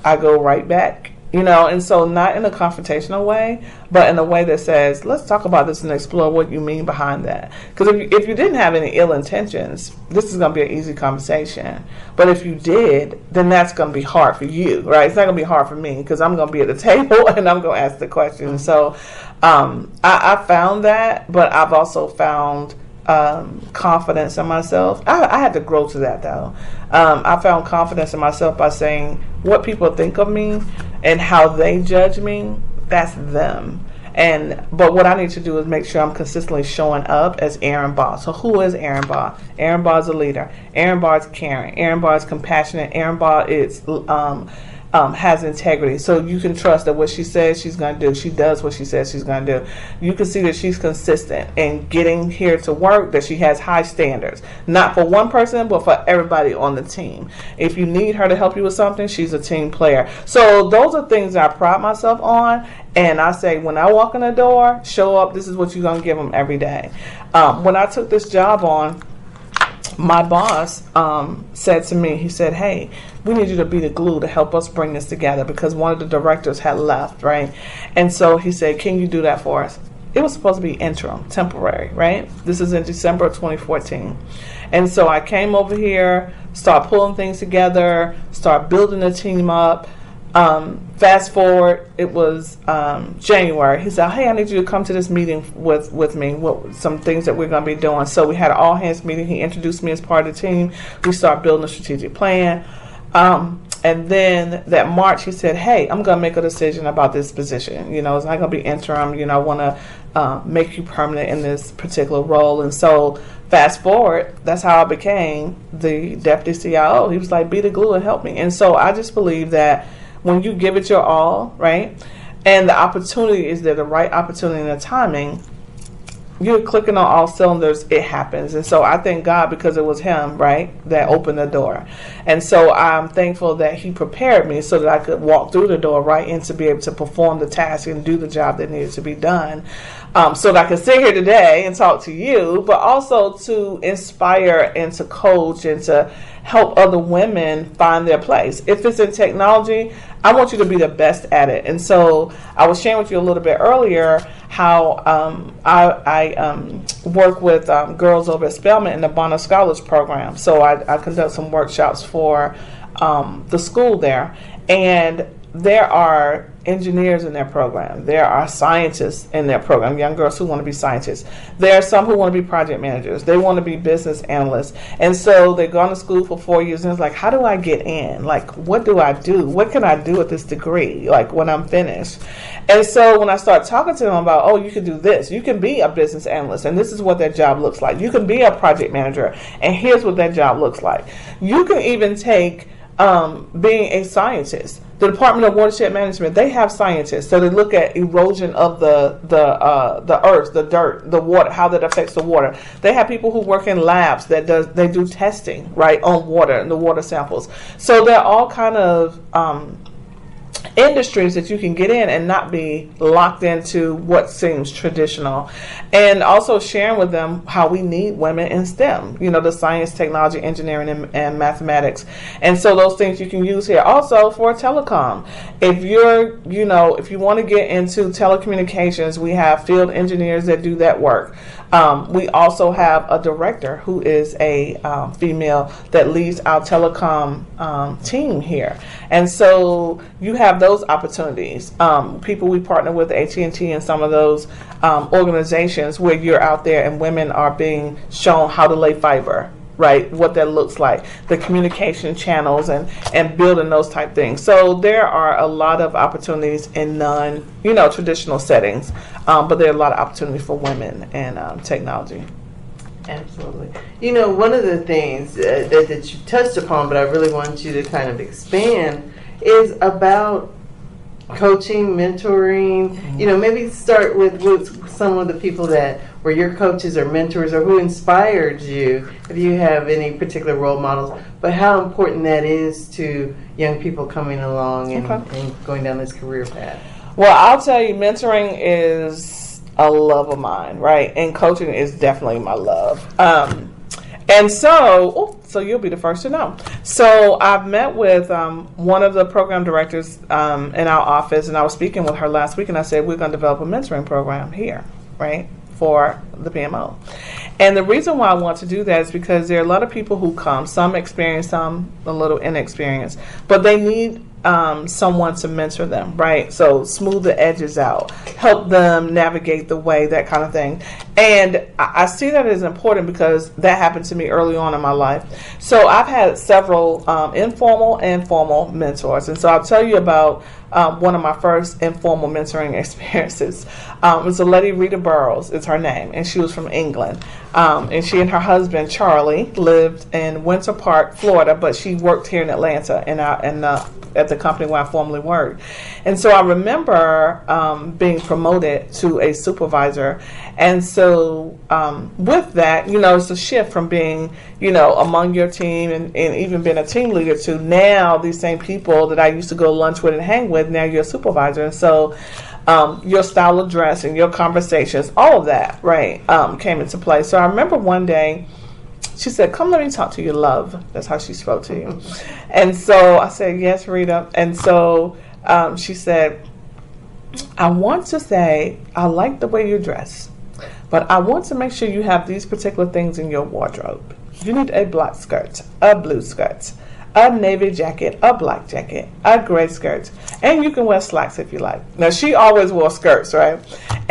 i go right back you know and so not in a confrontational way but in a way that says let's talk about this and explore what you mean behind that. Because if, you, if you didn't have any ill intentions this is going to be an easy conversation. But if you did then that's going to be hard for you right? It's not going to be hard for me because i'm going to be at the table and i'm going to ask the question. So um, I, I found that but i've also found um, confidence in myself. I, I, had to grow to that though. Um, I found confidence in myself by saying what people think of me and how they judge me. That's them. And but what I need to do is make sure I'm consistently showing up as Errin Baugh. So who is Errin Baugh? Errin Baugh is a leader. Errin Baugh is caring. Errin Baugh is compassionate. Errin Baugh is um, um, has integrity. So you can trust that what she says she's going to do, she does what she says she's going to do. You can see that she's consistent in getting here to work, that she has high standards, not for one person, but for everybody on the team. If you need her to help you with something, she's a team player. So those are things I pride myself on. And I say, when I walk in the door, show up. This is what you're going to give them every day. Um, when I took this job on, my boss um, said to me, he said, Hey, we need you to be the glue to help us bring this together because one of the directors had left, right? And so he said, Can you do that for us? It was supposed to be interim, temporary, right? This is in December of 2014. And so I came over here, start pulling things together, start building the team up. Um, fast forward, it was um, January. He said, "Hey, I need you to come to this meeting with with me. What some things that we're going to be doing." So we had an all hands meeting. He introduced me as part of the team. We start building a strategic plan. Um, and then that March, he said, "Hey, I'm going to make a decision about this position. You know, it's not going to be interim. You know, I want to uh, make you permanent in this particular role." And so, fast forward, that's how I became the deputy CIO. He was like, "Be the glue and help me." And so, I just believe that when you give it your all, right, and the opportunity is there, the right opportunity and the timing, you're clicking on all cylinders, it happens. And so I thank God because it was Him, right, that opened the door. And so I'm thankful that He prepared me so that I could walk through the door, right, and to be able to perform the task and do the job that needed to be done. Um, so that I could sit here today and talk to you, but also to inspire and to coach and to help other women find their place. If it's in technology, I want you to be the best at it. And so I was sharing with you a little bit earlier how um, I, I um, work with um, girls over at Spelman in the Bonner Scholars Program. So I, I conduct some workshops for um, the school there. And there are engineers in their program. There are scientists in their program, young girls who want to be scientists. There are some who want to be project managers. They want to be business analysts. And so they've gone to school for four years and it's like, how do I get in? Like, what do I do? What can I do with this degree? Like, when I'm finished. And so when I start talking to them about, oh, you can do this, you can be a business analyst, and this is what that job looks like. You can be a project manager, and here's what that job looks like. You can even take um, being a scientist. The Department of Watershed Management they have scientists, so they look at erosion of the the uh, the earth, the dirt, the water, how that affects the water. They have people who work in labs that does they do testing right on water and the water samples. So they're all kind of um, industries that you can get in and not be locked into what seems traditional. And also sharing with them how we need women in STEM, you know, the science, technology, engineering, and, and mathematics. And so those things you can use here. Also for telecom. If you're, you know, if you want to get into telecommunications, we have field engineers that do that work. Um, we also have a director who is a um, female that leads our telecom um, team here, and so you have those opportunities. Um, people we partner with AT and T and some of those um, organizations where you're out there and women are being shown how to lay fiber right? What that looks like, the communication channels, and and building those type things. So there are a lot of opportunities in non, you know, traditional settings, um, but there are a lot of opportunity for women and um, technology. Absolutely. You know, one of the things uh, that, that you touched upon, but I really want you to kind of expand, is about coaching, mentoring. You know, maybe start with, with some of the people that were your coaches or mentors or who inspired you, if you have any particular role models, but how important that is to young people coming along and, okay. and going down this career path. Well, I'll tell you, mentoring is a love of mine, right? And coaching is definitely my love. Um, and so, oh, so you'll be the first to know. So I've met with um, one of the program directors um, in our office, and I was speaking with her last week, and I said we're going to develop a mentoring program here, right, for the PMO. And the reason why I want to do that is because there are a lot of people who come, some experienced, some a little inexperienced, but they need um, someone to mentor them, right? So smooth the edges out, help them navigate the way, that kind of thing. And I, I see that as important because that happened to me early on in my life. So I've had several um, informal and formal mentors. And so I'll tell you about um, one of my first informal mentoring experiences. Um, it was a lady, Rita Burrows is her name, and she was from England. Um, and she and her husband, Charlie, lived in Winter Park, Florida, but she worked here in Atlanta in uh, at the company where I formerly worked. And so I remember um, being promoted to a supervisor. And so um, with that, you know, it's a shift from being, you know, among your team and, and even being a team leader to now these same people that I used to go lunch with and hang with, now you're a supervisor. And so um, your style of dress and your conversations, all of that, right, um, came into play. So I remember one day, she said, Come, let me talk to you, love. That's how she spoke to you. and so I said, Yes, Rita. And so um, she said, I want to say, I like the way you dress, but I want to make sure you have these particular things in your wardrobe. You need a black skirt, a blue skirt, a navy jacket, a black jacket, a gray skirt, and you can wear slacks if you like. Now, she always wore skirts, right?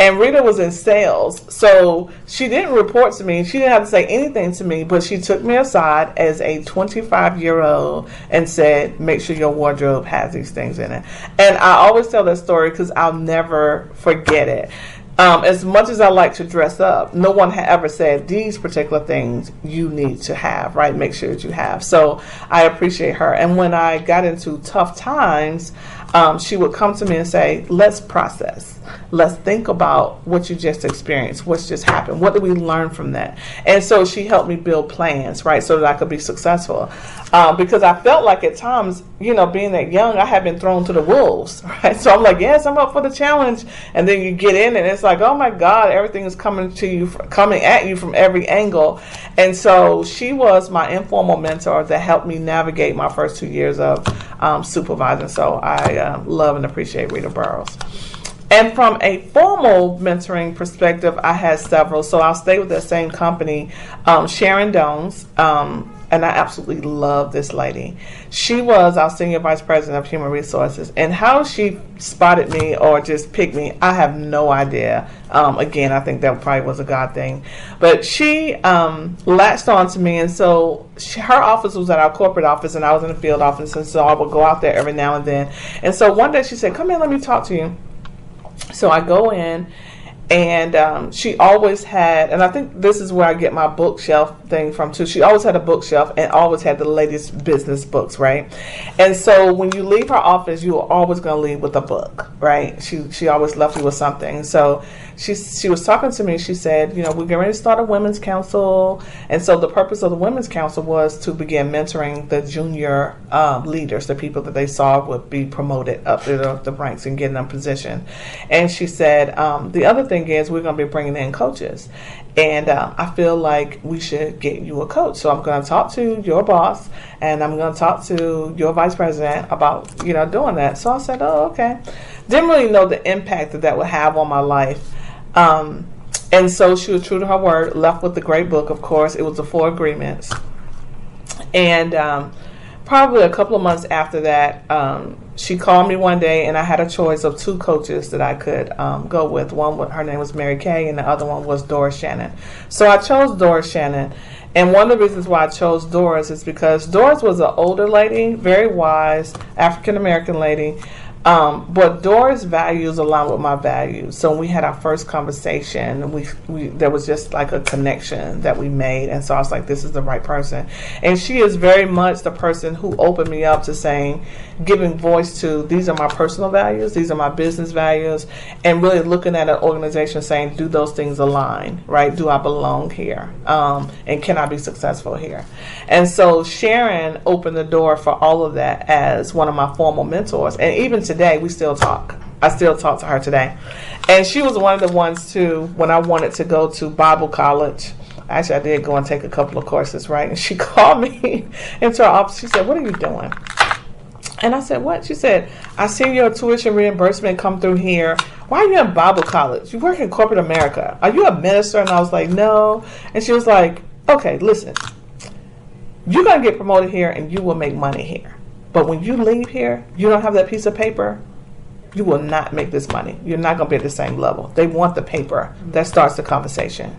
And Rita was in sales, so she didn't report to me. She didn't have to say anything to me, but she took me aside as a 25 year old and said, Make sure your wardrobe has these things in it. And I always tell that story because I'll never forget it. Um, as much as I like to dress up, no one had ever said these particular things you need to have, right? Make sure that you have. So I appreciate her. And when I got into tough times, um, she would come to me and say, let's process let's think about what you just experienced, what's just happened, what did we learn from that? And so she helped me build plans, right, so that I could be successful. Um, because I felt like at times, you know, being that young, I had been thrown to the wolves, right? So I'm like, yes, I'm up for the challenge, and then you get in, and it's like, oh my God, everything is coming to you, coming at you from every angle. And so she was my informal mentor that helped me navigate my first two years of um, supervising. So I uh, love and appreciate Rita Burrows. And from a formal mentoring perspective, I had several. So I'll stay with that same company, um, Sharon Dones. Um, and I absolutely love this lady. She was our senior vice president of human resources, and how she spotted me or just picked me, I have no idea. Um, again, I think that probably was a God thing, but she um, latched on to me, and so she, her office was at our corporate office, and I was in the field office, and so I would go out there every now and then. And so one day she said, "Come in, let me talk to you." So I go in, and um, she always had, and I think this is where I get my bookshelf thing from too. She always had a bookshelf and always had the latest business books, right? And so when you leave her office, you are always going to leave with a book, right? She she always left you with something. So she she was talking to me. She said, you know, we're getting ready to start a women's council, and so the purpose of the women's council was to begin mentoring the junior um, leaders, the people that they saw would be promoted up the, the ranks and getting them positioned. And she said, um, the other thing is we're going to be bringing in coaches, and uh, I feel like we should get you a coach. So I'm going to talk to your boss, and I'm going to talk to your vice president about you know doing that. So I said, oh okay. Didn't really know the impact that that would have on my life um, and so she was true to her word, left with the great book, of course. It was the Four Agreements. And um, probably a couple of months after that, um, she called me one day, and I had a choice of two coaches that I could um, go with. One, her name was Mary Kay, and the other one was Doris Shannon. So I chose Doris Shannon. And one of the reasons why I chose Doris is because Doris was an older lady, very wise, African American lady. Um, but Doris' values align with my values. So when we had our first conversation, we, we there was just like a connection that we made, and so I was like, "This is the right person." And she is very much the person who opened me up to saying, giving voice to these are my personal values, these are my business values, and really looking at an organization saying, "Do those things align? Right? Do I belong here? Um, and can I be successful here?" And so Sharon opened the door for all of that as one of my formal mentors, and even today today, we still talk. I still talk to her today. And she was one of the ones, too, when I wanted to go to Bible college. Actually, I did go and take a couple of courses, right? And she called me into her office. She said, What are you doing? And I said, What? She said, I see your tuition reimbursement come through here. Why are you in Bible college? You work in corporate America. Are you a minister? And I was like, No. And she was like, Okay, listen. You're to get promoted here and you will make money here. But when you leave here, you don't have that piece of paper, you will not make this money. You're not going to be at the same level. They want the paper that starts the conversation.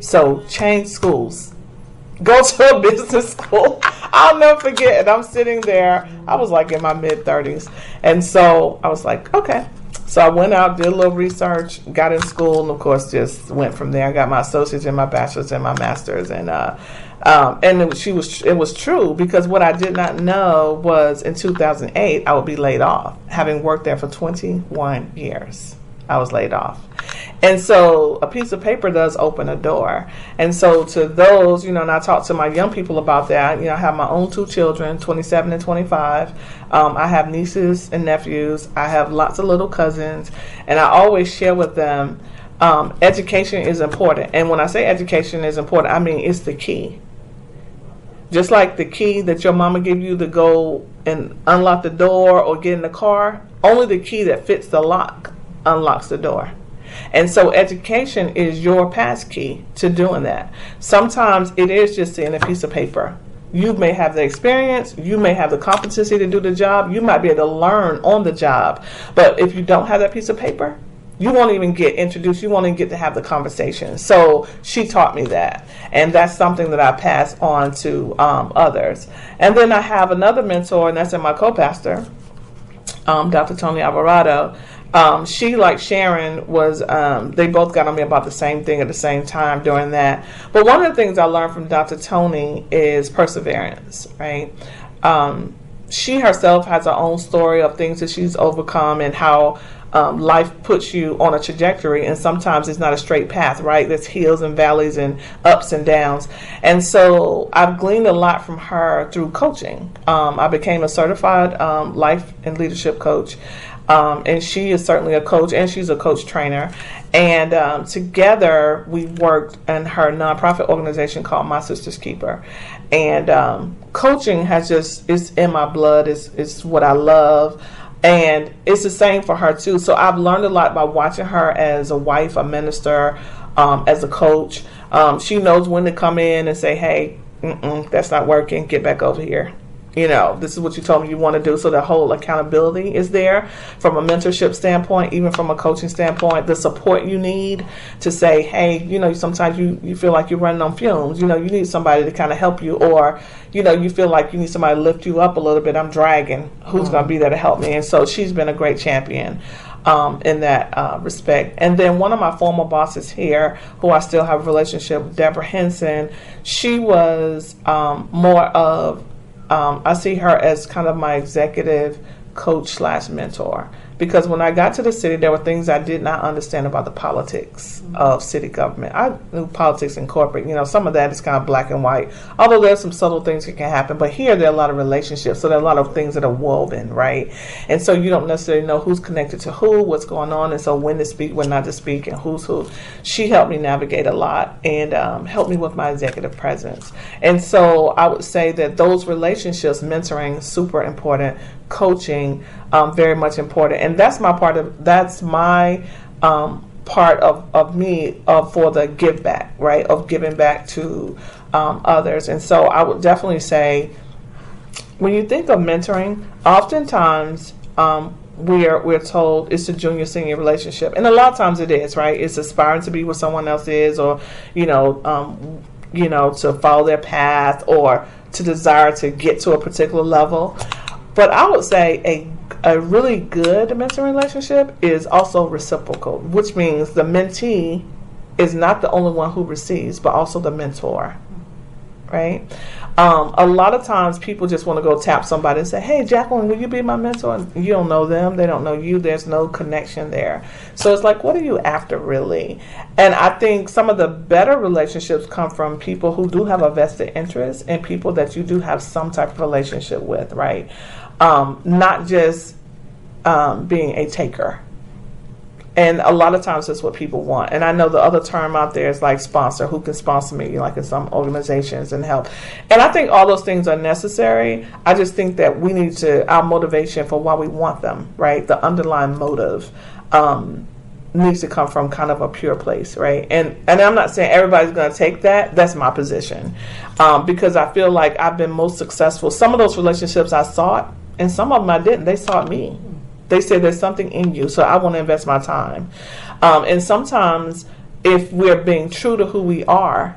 So change schools. Go to a business school. I'll never forget. And I'm sitting there. I was like in my mid 30s. And so I was like, okay. So I went out, did a little research, got in school, and of course, just went from there. I got my associates and my bachelor's and my master's. And uh, um, and it, she was it was true because what I did not know was in 2008 I would be laid off, having worked there for 21 years. I was laid off. And so a piece of paper does open a door. And so to those, you know, and I talk to my young people about that. You know, I have my own two children, 27 and 25. Um, I have nieces and nephews. I have lots of little cousins. And I always share with them um, education is important. And when I say education is important, I mean it's the key. Just like the key that your mama gave you to go and unlock the door or get in the car, only the key that fits the lock unlocks the door. And so education is your pass key to doing that. Sometimes it is just seeing a piece of paper. You may have the experience, you may have the competency to do the job, you might be able to learn on the job. But if you don't have that piece of paper, you won't even get introduced. You won't even get to have the conversation. So she taught me that, and that's something that I pass on to um, others. And then I have another mentor, and that's in my co-pastor, um, Dr. Tony Alvarado. Um, she, like Sharon, was um, they both got on me about the same thing at the same time during that. But one of the things I learned from Dr. Tony is perseverance, right? Um, she herself has her own story of things that she's overcome and how um, life puts you on a trajectory, and sometimes it's not a straight path, right? There's hills and valleys and ups and downs. And so I've gleaned a lot from her through coaching. Um, I became a certified um, life and leadership coach. Um, and she is certainly a coach, and she's a coach trainer. And um, together, we worked in her nonprofit organization called My Sister's Keeper. And um, coaching has just is in my blood. It's, it's what I love and it's the same for her too. So I've learned a lot by watching her as a wife, a minister, um, as a coach. Um, she knows when to come in and say, "Hey, that's not working. Get back over here." You know, this is what you told me you want to do. So the whole accountability is there from a mentorship standpoint, even from a coaching standpoint, the support you need to say, hey, you know, sometimes you, you feel like you're running on fumes. You know, you need somebody to kind of help you, or, you know, you feel like you need somebody to lift you up a little bit. I'm dragging. Who's mm-hmm. going to be there to help me? And so she's been a great champion. Um, in that uh, respect. And then one of my former bosses here, who I still have a relationship with, Deborah Henson, she was um, more of um, I see her as kind of my executive coach slash mentor because when I got to the city, there were things I did not understand about the politics mm-hmm. of city government. I knew politics in corporate. You know, some of that is kind of black and white. Although there's some subtle things that can happen, but here there are a lot of relationships. So there are a lot of things that are woven, right? And so you don't necessarily know who's connected to who, what's going on, and so when to speak, when not to speak, and who's who. She helped me navigate a lot and um, helped me with my executive presence. And so I would say that those relationships, mentoring, super important coaching um, very much important and that's my part of that's my um, part of, of me uh, for the give back right of giving back to um, others and so i would definitely say when you think of mentoring oftentimes um, we're we're told it's a junior senior relationship, and a lot of times it is right. It's aspiring to be what someone else is, or you know, um, you know, to follow their path, or to desire to get to a particular level. But I would say a a really good mentor relationship is also reciprocal, which means the mentee is not the only one who receives, but also the mentor. Right? Um, a lot of times people just want to go tap somebody and say, Hey, Jacqueline, will you be my mentor? And you don't know them, they don't know you, there's no connection there. So it's like, what are you after really? And I think some of the better relationships come from people who do have a vested interest and people that you do have some type of relationship with, right? Um, not just um, being a taker and a lot of times that's what people want. And I know the other term out there is like sponsor, who can sponsor me, like in some organizations and help. And I think all those things are necessary. I just think that we need to, our motivation for why we want them, right? The underlying motive. Um, needs to come from kind of a pure place, right? And and I'm not saying everybody's going to take that. That's my position, um, because I feel like I've been most successful. Some of those relationships I sought, and some of them I didn't. They sought me. They said there's something in you, so I want to invest my time. Um, and sometimes, if we're being true to who we are,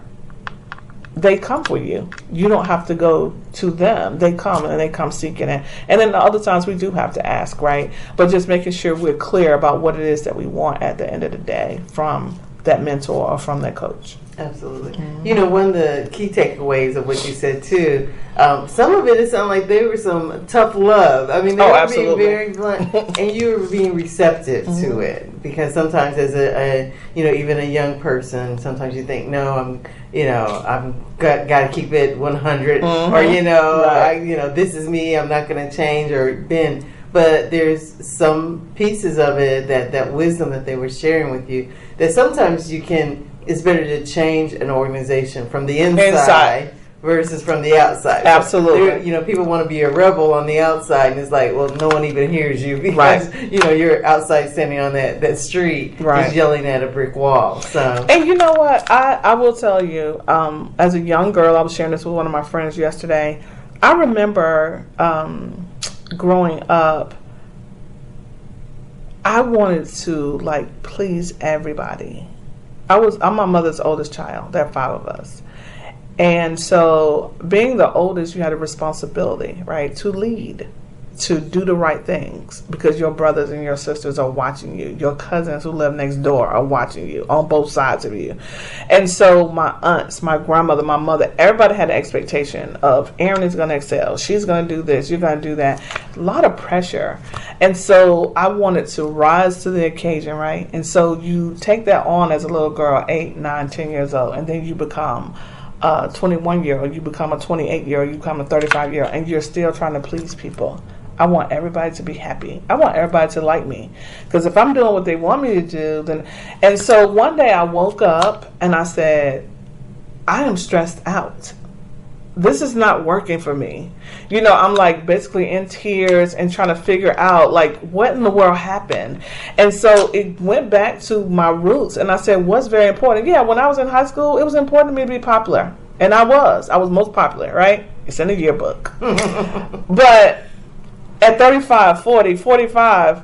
they come for you. You don't have to go to them. They come and they come seeking it. And then the other times we do have to ask, right? But just making sure we're clear about what it is that we want at the end of the day from that mentor or from that coach. Absolutely. Mm-hmm. You know, one of the key takeaways of what you said too, um, some of it it sounded like they were some tough love. I mean, they oh, were absolutely. being very blunt, and you were being receptive mm-hmm. to it because sometimes as a, a, you know even a young person, sometimes you think, no, I'm you know I'm got got to keep it 100, mm-hmm. or you know right. I, you know this is me, I'm not going to change or bend. But there's some pieces of it that that wisdom that they were sharing with you that sometimes you can it's better to change an organization from the inside, inside. versus from the outside. Absolutely. you know, people want to be a rebel on the outside, and it's like, well, no one even hears you because right. you know you're outside standing on that that street, right. just yelling at a brick wall. So, and you know what? I I will tell you, um, as a young girl, I was sharing this with one of my friends yesterday. I remember um, growing up. I wanted to like please everybody I was I'm my mother's oldest child. There are five of us. And so being the oldest you had a responsibility, right, to lead to do the right things because your brothers and your sisters are watching you. Your cousins who live next door are watching you on both sides of you. And so my aunts, my grandmother, my mother, everybody had an expectation of Errin is going to excel. She's going to do this. You're going to do that. A lot of pressure. And so I wanted to rise to the occasion, right? And so you take that on as a little girl, eight, nine, ten years old, and then you become a 21 year old, you become a 28 year old, you become a 35 year old, and you're still trying to please people. I want everybody to be happy. I want everybody to like me. Because if I'm doing what they want me to do, then. And so one day I woke up and I said, I am stressed out. This is not working for me. You know, I'm like basically in tears and trying to figure out like what in the world happened. And so it went back to my roots and I said, what's very important? Yeah, when I was in high school, it was important to me to be popular. And I was. I was most popular, right? It's in the yearbook. but at 35, 40, 45,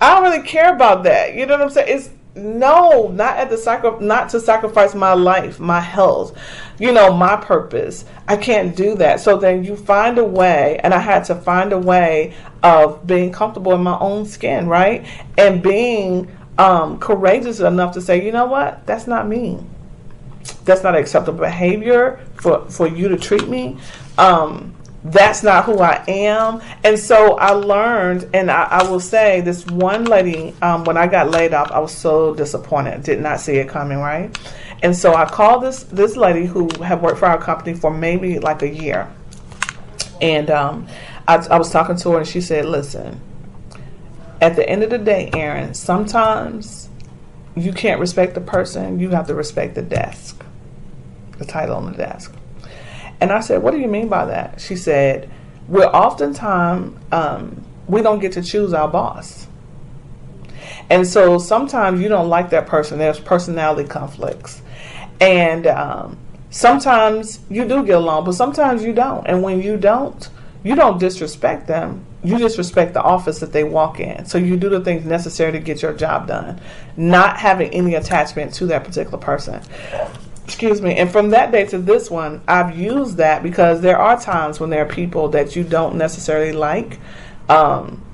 I don't really care about that. You know what I'm saying? It's no, not at the sacri- not to sacrifice my life, my health, you know, my purpose. I can't do that. So then you find a way, and I had to find a way of being comfortable in my own skin, right? And being um, courageous enough to say, you know what, that's not me. That's not acceptable behavior for for you to treat me. Um, that's not who I am. And so I learned, and I, I will say, this one lady, um, when I got laid off, I was so disappointed. Did not see it coming, right? And so I called this this lady who had worked for our company for maybe like a year, and um, I, I was talking to her, and she said, "Listen, at the end of the day, Errin, sometimes you can't respect the person; you have to respect the desk, the title on the desk." And I said, What do you mean by that? She said, We're oftentimes, um, we don't get to choose our boss. And so sometimes you don't like that person. There's personality conflicts. And um, sometimes you do get along, but sometimes you don't. And when you don't, you don't disrespect them. you disrespect the office that they walk in. So you do the things necessary to get your job done, not having any attachment to that particular person. Excuse me. And from that day to this one, I've used that because there are times when there are people that you don't necessarily like. Um,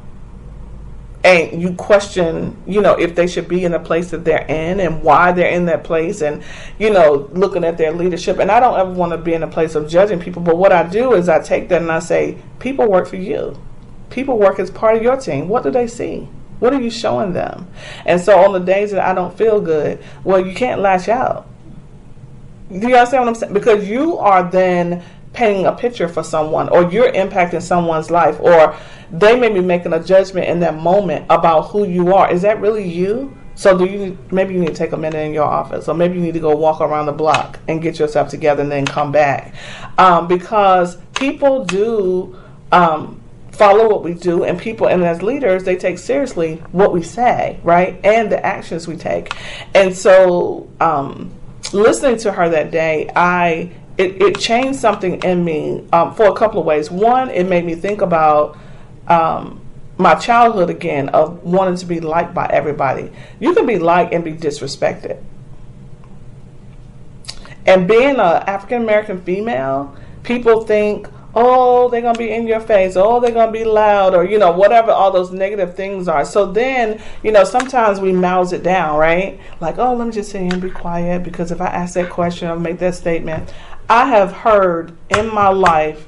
and you question, you know, if they should be in the place that they're in and why they're in that place and, you know, looking at their leadership. And I don't ever want to be in a place of judging people, but what I do is I take that and I say, people work for you. People work as part of your team. What do they see? What are you showing them? And so on the days that I don't feel good, well, you can't lash out. Do you understand what I'm saying? Because you are then painting a picture for someone or you're impacting someone's life or they may be making a judgment in that moment about who you are. Is that really you? So do you maybe you need to take a minute in your office, or maybe you need to go walk around the block and get yourself together and then come back, um, because people do um, follow what we do, and people and as leaders they take seriously what we say, right, and the actions we take, and so um, listening to her that day, I it, it changed something in me um, for a couple of ways. One, it made me think about um, my childhood again of wanting to be liked by everybody. You can be liked and be disrespected. And being an African American female, people think, oh, they're going to be in your face, oh, they're going to be loud, or, you know, whatever all those negative things are. So then, you know, sometimes we mouse it down, right? Like, oh, let me just sit here and be quiet because if I ask that question or make that statement, I have heard in my life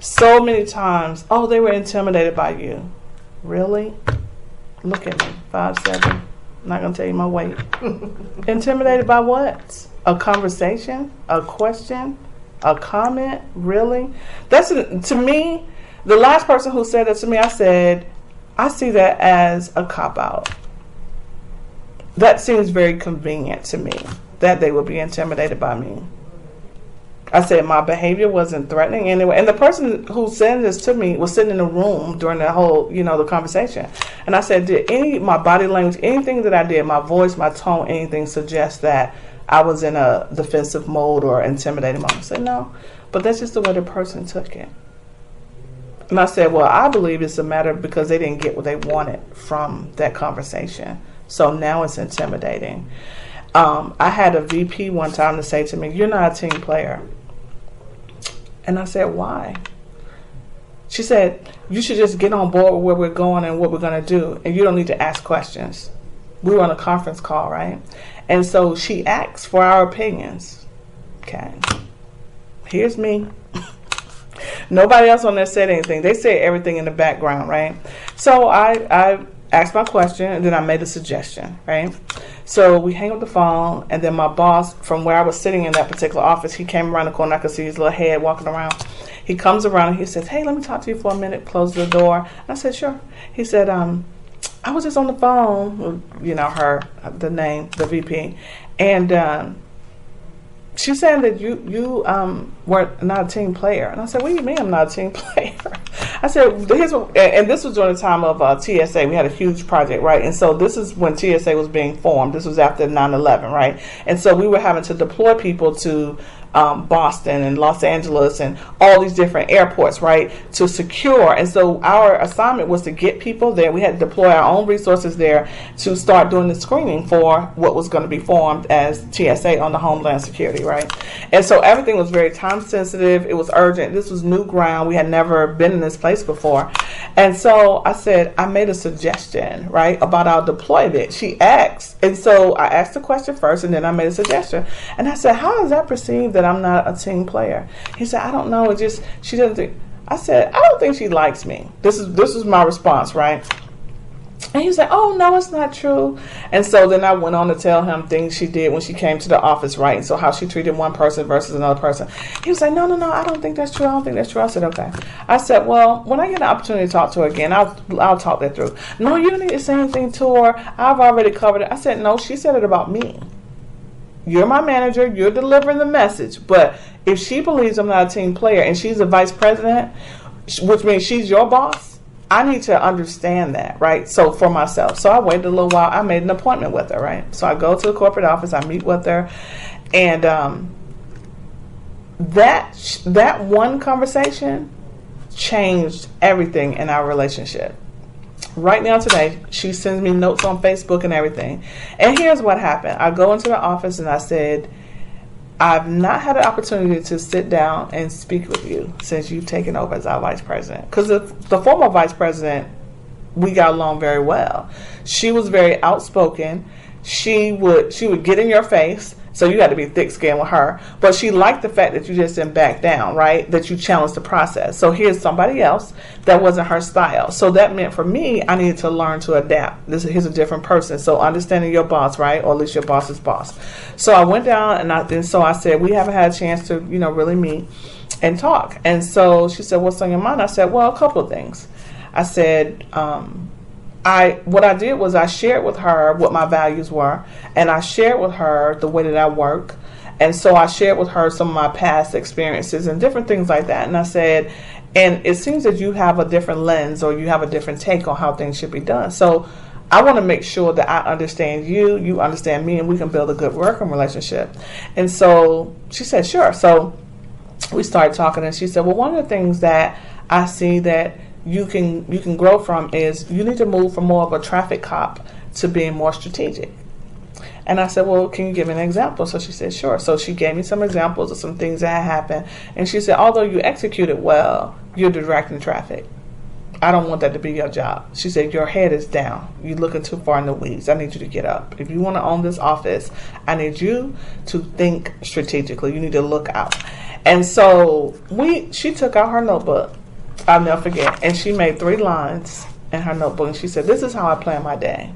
so many times, oh, they were intimidated by you. Really? Look at me, five seven. I'm not gonna tell you my weight. intimidated by what? A conversation? A question? A comment? Really? That's to me. The last person who said that to me, I said, I see that as a cop out. That seems very convenient to me that they would be intimidated by me. I said my behavior wasn't threatening anyway. And the person who said this to me was sitting in the room during the whole, you know, the conversation. And I said, did any my body language, anything that I did, my voice, my tone, anything suggest that I was in a defensive mode or intimidating mode? I said, no. But that's just the way the person took it. And I said, well, I believe it's a matter because they didn't get what they wanted from that conversation. So now it's intimidating. Um, I had a VP one time to say to me, You're not a team player. And I said, Why? She said, You should just get on board with where we're going and what we're going to do, and you don't need to ask questions. We were on a conference call, right? And so she asks for our opinions. Okay. Here's me. Nobody else on there said anything. They said everything in the background, right? So I, I asked my question and then I made a suggestion, right? So we hang up the phone, and then my boss, from where I was sitting in that particular office, he came around the corner. I could see his little head walking around. He comes around and he says, "Hey, let me talk to you for a minute." Close the door. And I said, "Sure." He said, um, "I was just on the phone, with, you know, her, the name, the VP, and." Um, she said that you you um, were not a team player, and I said, "What do you mean I'm not a team player?" I said, "Here's what," and this was during the time of uh, TSA. We had a huge project, right? And so this is when TSA was being formed. This was after 9/11, right? And so we were having to deploy people to um, Boston and Los Angeles and all these different airports, right, to secure. And so our assignment was to get people there. We had to deploy our own resources there to start doing the screening for what was going to be formed as TSA on the Homeland Security, right? And so everything was very time sensitive. It was urgent. This was new ground. We had never been in this place before. And so I said, I made a suggestion, right, about our deployment. She asked. And so I asked the question first and then I made a suggestion. And I said, How is that perceived that that I'm not a team player. He said, I don't know. It just she doesn't think. I said, I don't think she likes me. This is this is my response, right? And he said, Oh no, it's not true. And so then I went on to tell him things she did when she came to the office, right? And so how she treated one person versus another person. He was like, No, no, no, I don't think that's true. I don't think that's true. I said, Okay. I said, Well, when I get an opportunity to talk to her again, I'll I'll talk that through. No, you don't need to say anything to her. I've already covered it. I said, No, she said it about me. You're my manager. You're delivering the message. But if she believes I'm not a team player and she's a vice president, which means she's your boss, I need to understand that, right? So for myself. So I waited a little while. I made an appointment with her, right? So I go to the corporate office. I meet with her, and um, that that one conversation changed everything in our relationship. Right now, today, she sends me notes on Facebook and everything. And here's what happened I go into the office and I said, I've not had an opportunity to sit down and speak with you since you've taken over as our vice president. Because the, the former vice president, we got along very well. She was very outspoken. She would she would get in your face so you had to be thick skinned with her. But she liked the fact that you just didn't back down, right? That you challenged the process. So here's somebody else that wasn't her style. So that meant for me, I needed to learn to adapt. This here's a different person. So understanding your boss, right? Or at least your boss's boss. So I went down and I and so I said, We haven't had a chance to, you know, really meet and talk. And so she said, What's on your mind? I said, Well, a couple of things. I said, um, I what I did was I shared with her what my values were, and I shared with her the way that I work, and so I shared with her some of my past experiences and different things like that. And I said, and it seems that you have a different lens or you have a different take on how things should be done. So I want to make sure that I understand you, you understand me, and we can build a good working relationship. And so she said, sure. So we started talking, and she said, well, one of the things that I see that you can you can grow from is you need to move from more of a traffic cop to being more strategic. And I said, Well, can you give me an example? So she said, Sure. So she gave me some examples of some things that happened. And she said, Although you executed well, you're directing traffic. I don't want that to be your job. She said, Your head is down. You're looking too far in the weeds. I need you to get up. If you want to own this office, I need you to think strategically. You need to look out. And so we she took out her notebook I'll never forget. And she made three lines in her notebook. And she said, This is how I plan my day.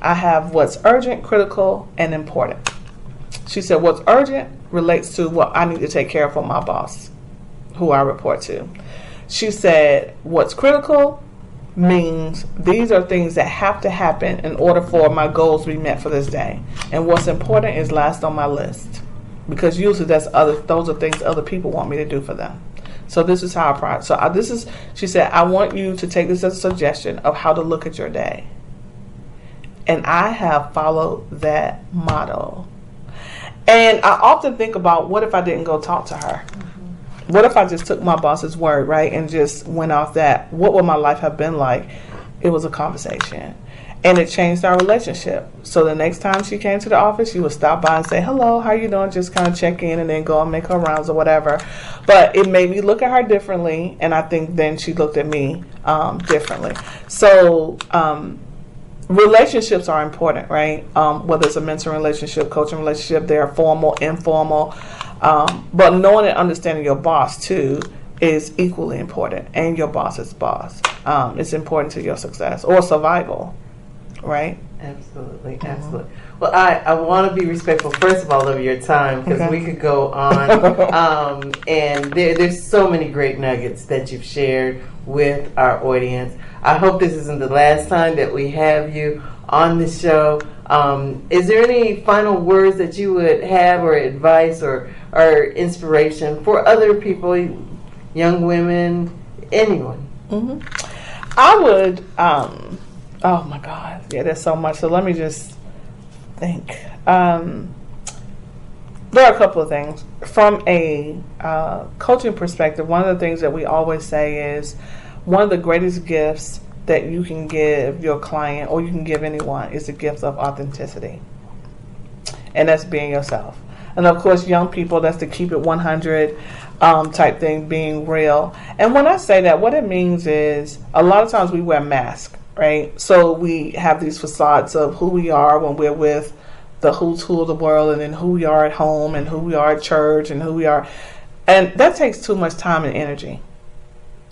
I have what's urgent, critical, and important. She said, What's urgent relates to what I need to take care of for my boss, who I report to. She said, What's critical means these are things that have to happen in order for my goals to be met for this day. And what's important is last on my list. Because usually that's other those are things other people want me to do for them. So this is how I prior. So I, this is, she said, I want you to take this as a suggestion of how to look at your day. And I have followed that model. And I often think about what if I didn't go talk to her? Mm-hmm. What if I just took my boss's word, right, and just went off that? What would my life have been like? It was a conversation and it changed our relationship. So the next time she came to the office, she would stop by and say, "Hello, how you doing?" Just kind of check in and then go and make her rounds or whatever. But it made me look at her differently, and I think then she looked at me um, differently. So. Um, relationships are important, right? Um, whether it's a mentoring relationship, coaching relationship, they're formal, informal. Um, but knowing and understanding your boss too is equally important, and your boss's boss. Um, it's important to your success or survival right? Absolutely, mm-hmm. absolutely. Well, I, I want to be respectful, first of all, of your time because okay. we could go on. um, and there, there's so many great nuggets that you've shared with our audience. I hope this isn't the last time that we have you on the show. Um, is there any final words that you would have, or advice, or, or inspiration for other people, young women, anyone? Mm-hmm. I would. Um, Oh my God. Yeah, there's so much. So let me just think. Um, there are a couple of things. From a uh, coaching perspective, one of the things that we always say is one of the greatest gifts that you can give your client or you can give anyone is the gift of authenticity. And that's being yourself. And of course, young people, that's the keep it 100 um, type thing, being real. And when I say that, what it means is a lot of times we wear masks right? So we have these facades of who we are when we're with the who's who of the world, and then who we are at home, and who we are at church, and who we are. And that takes too much time and energy.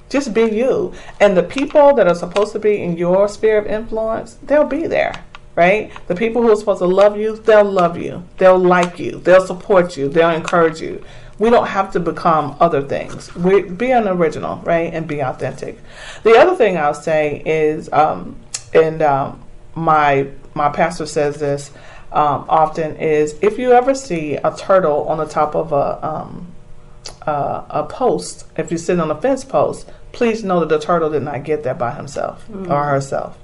Just be you. And the people that are supposed to be in your sphere of influence, they'll be there, right? The people who are supposed to love you, they'll love you. They'll like you. They'll support you. They'll encourage you we don't have to become other things. We be an original, right, and be authentic. The other thing I'll say is, um, and um, my my pastor says this um, often is, if you ever see a turtle on the top of a um, uh, a post, if you sit on a fence post, please know that the turtle did not get there by himself mm. or herself,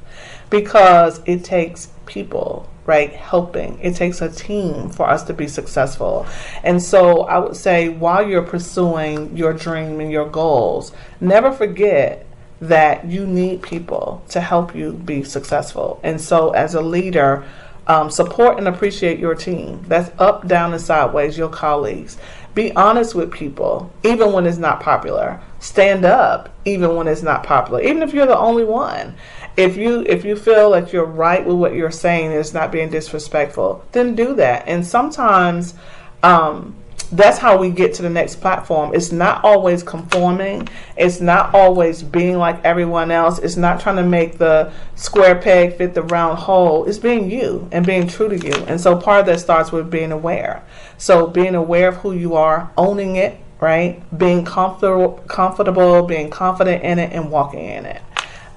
because it takes people right? Helping. It takes a team for us to be successful. And so I would say while you're pursuing your dream and your goals, never forget that you need people to help you be successful. And so as a leader, um, support and appreciate your team. That's up, down, and sideways, your colleagues. Be honest with people, even when it's not popular. Stand up, even when it's not popular, even if you're the only one. If you if you feel like you're right with what you're saying it's not being disrespectful, then do that. And sometimes um, that's how we get to the next platform. It's not always conforming. It's not always being like everyone else. It's not trying to make the square peg fit the round hole. It's being you and being true to you. And so part of that starts with being aware. So being aware of who you are, owning it, right? Being comfortable, comfortable, being confident in it, and walking in it.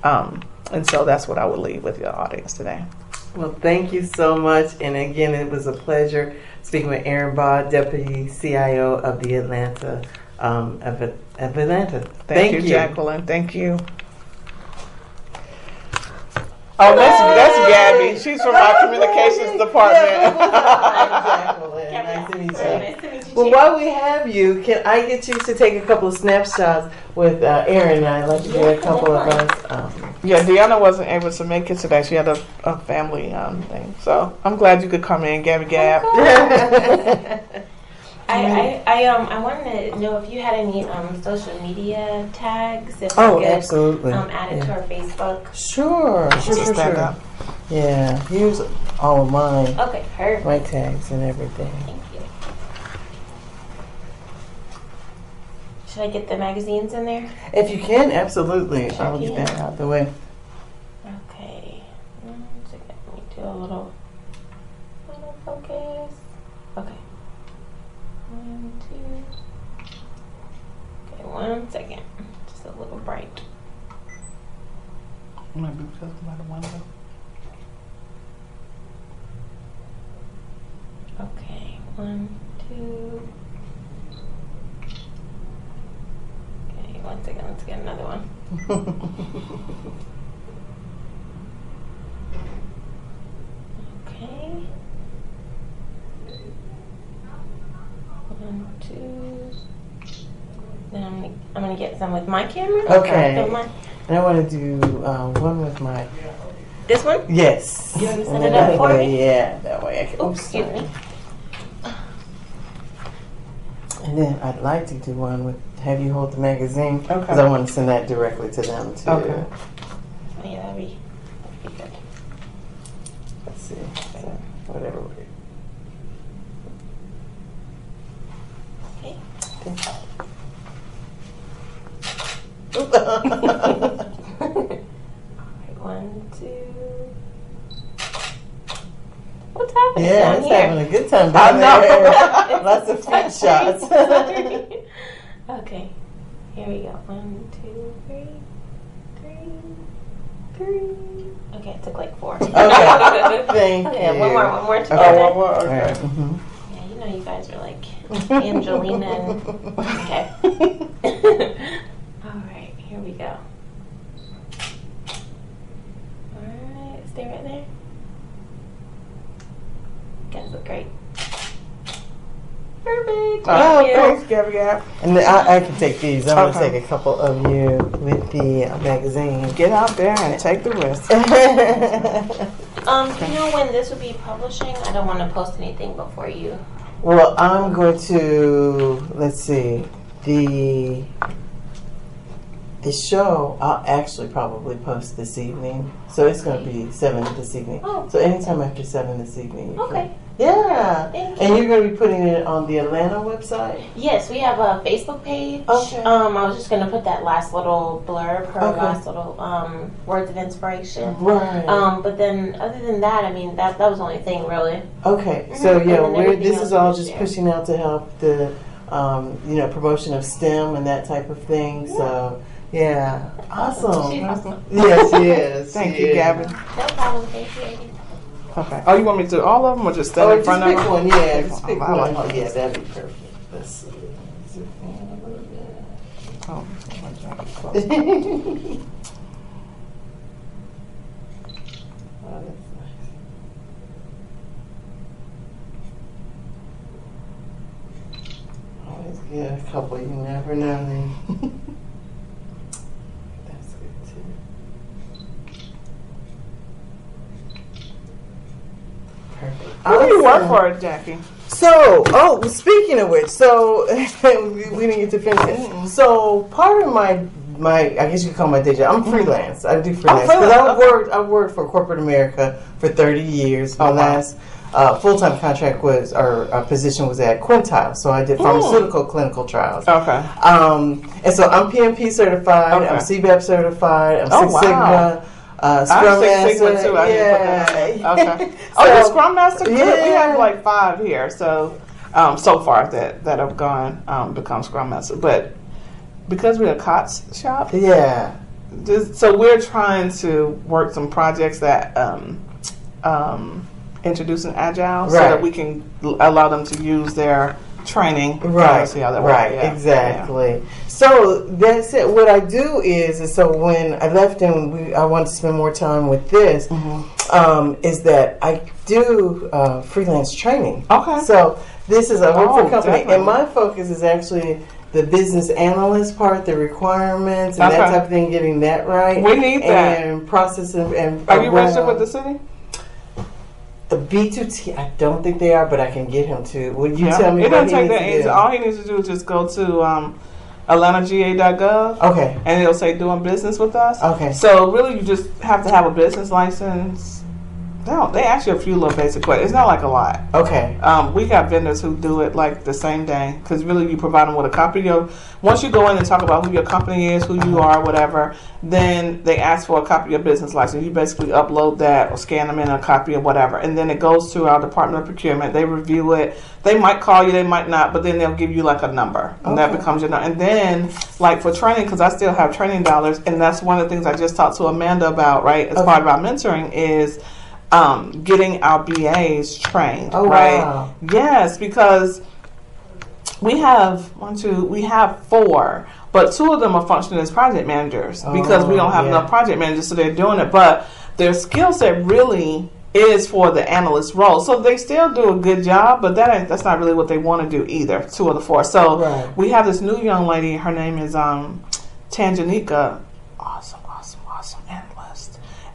Um, and so that's what I would leave with your audience today. Well, thank you so much. And again, it was a pleasure speaking with Errin Baugh, Deputy CIO of the Atlanta, um, of, of Atlanta. Thank, Thank, you, you, Jacqueline. Thank you. Oh, that's that's Gabby. She's from our communications department. Jacqueline. Nice to meet you. Nice to meet you. Well, while we have you, can I get you to take a couple of snapshots with uh, Errin? And I'd like to get a couple of us. Um, Yeah, Deanna wasn't able to make it today. She had a, a family um, thing. So I'm glad you could come in, Gabby Gab. I, I, I um I wanted to know if you had any um social media tags if oh, I could absolutely. um add it Yeah. to our Facebook. Sure, sure, sure, sure. Yeah, here's all of mine, Okay, perfect. my tags and everything. Thank you. Should I get the magazines in there? If you can, absolutely. Sure I'll get that out the way. Okay. Second. Let me do a little one second. Just a little bright. Maybe because by the window. Okay, one, two. Okay, one second, let's get another one. Okay. One, two. Then I'm gonna, I'm gonna get some with my camera. Okay. And I want to do uh, one with my This one? yes. You want to set it up for way, me? Yeah, that way I can. Oops, excuse sorry. me. And then I'd like to do one with have you hold the magazine because Okay. I want to send that directly to them too. Okay. Yeah, that'd be, that'd be good. Let's see. Whatever. we- Okay. Alright, one, two. What's happening yeah, down it's here? having a good time I down know. there. Lots of feet shots. Okay, here we go. One, two, three, three, three. Okay, it took like four. Okay, thank okay, you. one more, one more Oh, together. one more. Okay. right. mhm. Yeah, you know you guys are like Angelina and okay. All right, here we go. All right, stay right there. You guys look great. Perfect. Oh, Thank you. thanks, Gabby Gab. And then I, I can take these. I'm Okay. gonna take a couple of you with the uh, magazine. Get out there and take the risk. Um, do you know when this will be publishing? I don't want to post anything before you. well, I'm going to let's see the the show. I'll actually probably post this evening, so it's going to be seven this evening. Oh. So anytime after seven this evening. you can- Okay. Yeah. Thank And you. you're going to be putting it on the Atlanta website. Yes, we have a Facebook page. Okay. Um, I was just gonna put that last little blurb, her Okay. last little um, words of inspiration. Right. Um, but then other than that, I mean that that was the only thing really. Okay, Mhm. so yeah, we're, this is all just there. pushing out to help the, um, you know, promotion of STEM and that type of thing. So yeah. Awesome. awesome. Yes, she is. Thank she you, is. Gavin. No problem. Thank you. Okay. Oh, you want me to do all of them or just stand oh, in front of them? Just one, yeah. Just pick one. Like oh, yeah, that'd be perfect. Let's see. Oh, my job is close. oh, that's nice. Always get a couple, you never know. Perfect. Who do you work for, Jackie? So, oh, speaking of which, so we didn't get to finish it. So, part of my my I guess you could call my day job. I'm freelance. I do freelance because freelance, I've okay. worked I've worked for corporate America for 30 years. My Oh, wow. last uh, full time contract was or uh, position was at Quintile, so I did pharmaceutical clinical trials. Okay. Um, and so I'm PMP certified. I'm Okay. CBAP certified. I'm Oh, Six wow. Sigma. Uh, Scrum Master. Sigma too. I yeah. put that down. Okay. Oh, the Scrum Master. Good. We have like five here. So, um, so far that that have gone um, become Scrum Master, but because we're a COTS shop, Yeah. just, so we're trying to work some projects that um, um, introducing agile, so that we can allow them to use their training. Right, See how that right. Yeah. exactly. So that's it. What I do is, is so when I left and we, I wanted to spend more time with this, Mm-hmm. um, is that I do uh, freelance training. Okay. So this is a work Oh, company, definitely. and my focus is actually the business analyst part, the requirements, and that type of thing, getting that right. We need that. and process and. and Are you registered with the city? The B2T? I don't think they are, but I can get him to. Would you Yeah. tell me? It doesn't take that easy. All he needs to do is just go to um, AtlantaGA.gov. Okay. and it'll say doing business with us. Okay. So really, you just have to have a business license. They don't. They ask you a few little basic questions. It's not like a lot. Okay. Um, we got vendors who do it like the same day because really you provide them with a copy of. Once you go in and talk about who your company is, who you are, whatever, then they ask for a copy of your business license. You basically upload that or scan them in a copy of whatever, and then it goes to our Department of Procurement. They review it. They might call you, they might not, but then they'll give you like a number, and that becomes your number. And then like for training, because I still have training dollars, and that's one of the things I just talked to Amanda about. Right, as Okay. part of our mentoring is um, getting our BAs trained. Oh, right. wow. Yes, because we have one, two, we have four, but two of them are functioning as project managers because we Oh, don't have yeah. enough project managers, so they're doing it. But their skill set really is for the analyst role, so they still do a good job. But that ain't, that's not really what they want to do either. Two of the four. So Right. we have this new young lady. Her name is um, Tanjanika. Awesome, awesome, awesome analyst.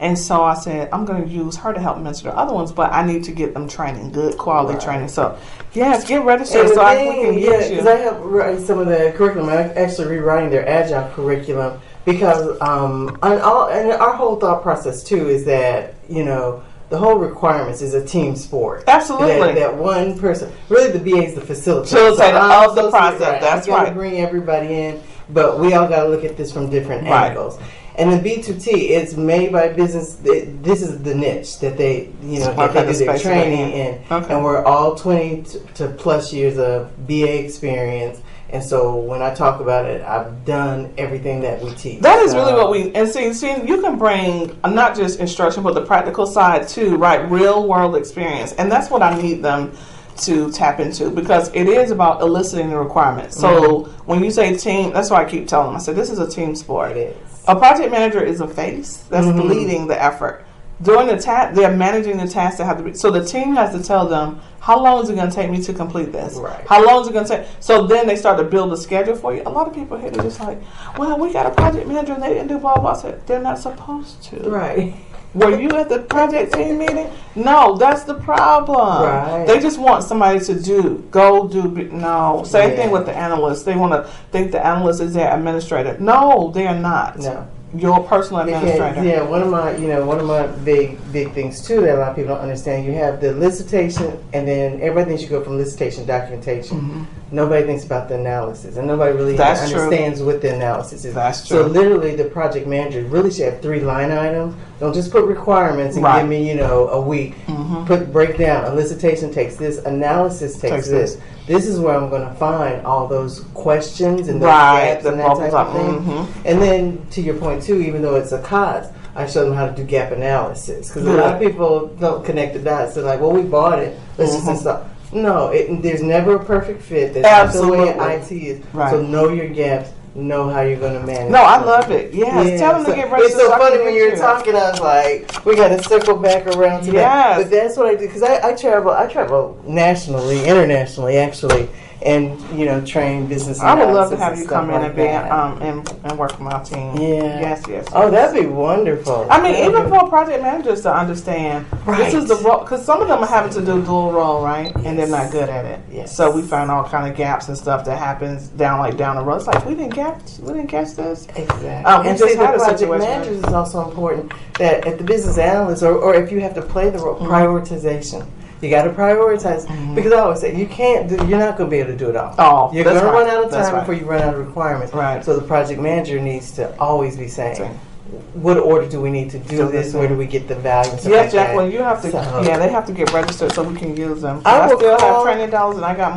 And so I said, I'm going to use her to help mentor the other ones, but I need to get them training, good quality Right. training. So, yes, get registered the so I, we can yeah, get you. because I help write some of the curriculum. I'm actually rewriting their agile curriculum because um, and all and our whole thought process too is that you know the whole requirements is a team sport. Absolutely. That, that one person, really, the BA is the facilitator. Facilitator I'm of the to be process, that's right. Bring everybody in, but we all got to look at this from different Right. angles. And the B2T, it's made by business. This is the niche that they, you know, that they do their space that they're training in. Okay. And we're all 20 to plus years of BA experience. And so when I talk about it, I've done everything that we teach. That is really what we and see. See, you can bring not just instruction, but the practical side too, right? Real world experience, and that's what I need them to tap into because it is about eliciting the requirements. So mm-hmm. when you say team, that's why I keep telling them. I said this is a team sport. It is. A project manager is a face that's Mhm. leading the effort. During the task, they're managing the tasks that have to be. So the team has to tell them how long is it going to take me to complete this. Right. How long is it going to take? So then they start to build a schedule for you. A lot of people here are just like, "Well, we got a project manager and they didn't do blah blah." Said, they're not supposed to. Right. Were you at the project team meeting? No, that's the problem. Right. They just want somebody to do, go do. No, same Yeah. thing with the analysts. They want to think the analyst is their administrator. No, they are not. No. Your personal Because, administrator. yeah, one of my, you know, one of my big, big things too that a lot of people don't understand. You have the elicitation, and then everybody thinks you go from elicitation documentation. Nobody thinks about the analysis, and nobody really Mm-hmm. That's true. understands what the analysis is. That's true. So literally, the project manager really should have three line items. Don't just put requirements and Right. give me, you know, a week. Mhm. Put breakdown. Elicitation takes this. Analysis takes, Takes this. this. This is where I'm going to find all those questions and those Right, gaps the and that type of thing. Mhm. And then to your point too, even though it's a COTS, I show them how to do gap analysis because a lot of people don't connect the dots. They're like, "Well, we bought it. Let's just Mhm. install." No, it, there's never a perfect fit. That's not the way Absolutely. IT is. Right. So know your gaps. Know how you're going to manage. No, I love it. Yes, Yeah, tell them so- to get ready. It's so funny when you're talking. I was like, we got to circle back around to that. Yes. But that's what I do because I, I travel. I travel nationally, internationally, actually. And you know train business. I would love to have you come in like and be um and, and work with my team. Yeah. Yes, yes. Oh, yes. that'd be wonderful. I mean, even for project managers to understand, right. this is the role because some of them are having to do dual role, right? And they're not good at it. Yes. So we find all kind of gaps and stuff that happens down like down the road. It's like we didn't catch, we didn't catch this. Exactly. Um, and just see, the project managers is also important that at the business analyst, or, or if you have to play the role, Mm-hmm. prioritization. You got to prioritize mm-hmm. because I always say you can't do. You're not going to be able to do it all. Oh, You're going to run out of time right. before you run out of requirements. Right. So the project manager needs to always be saying, Saying. "What order do we need to do Do this? Where do we get the value?" Yeah, like. Jacqueline, you have to. So- Yeah, they have to get registered so we can use them. I I, will still have training dollars, and I got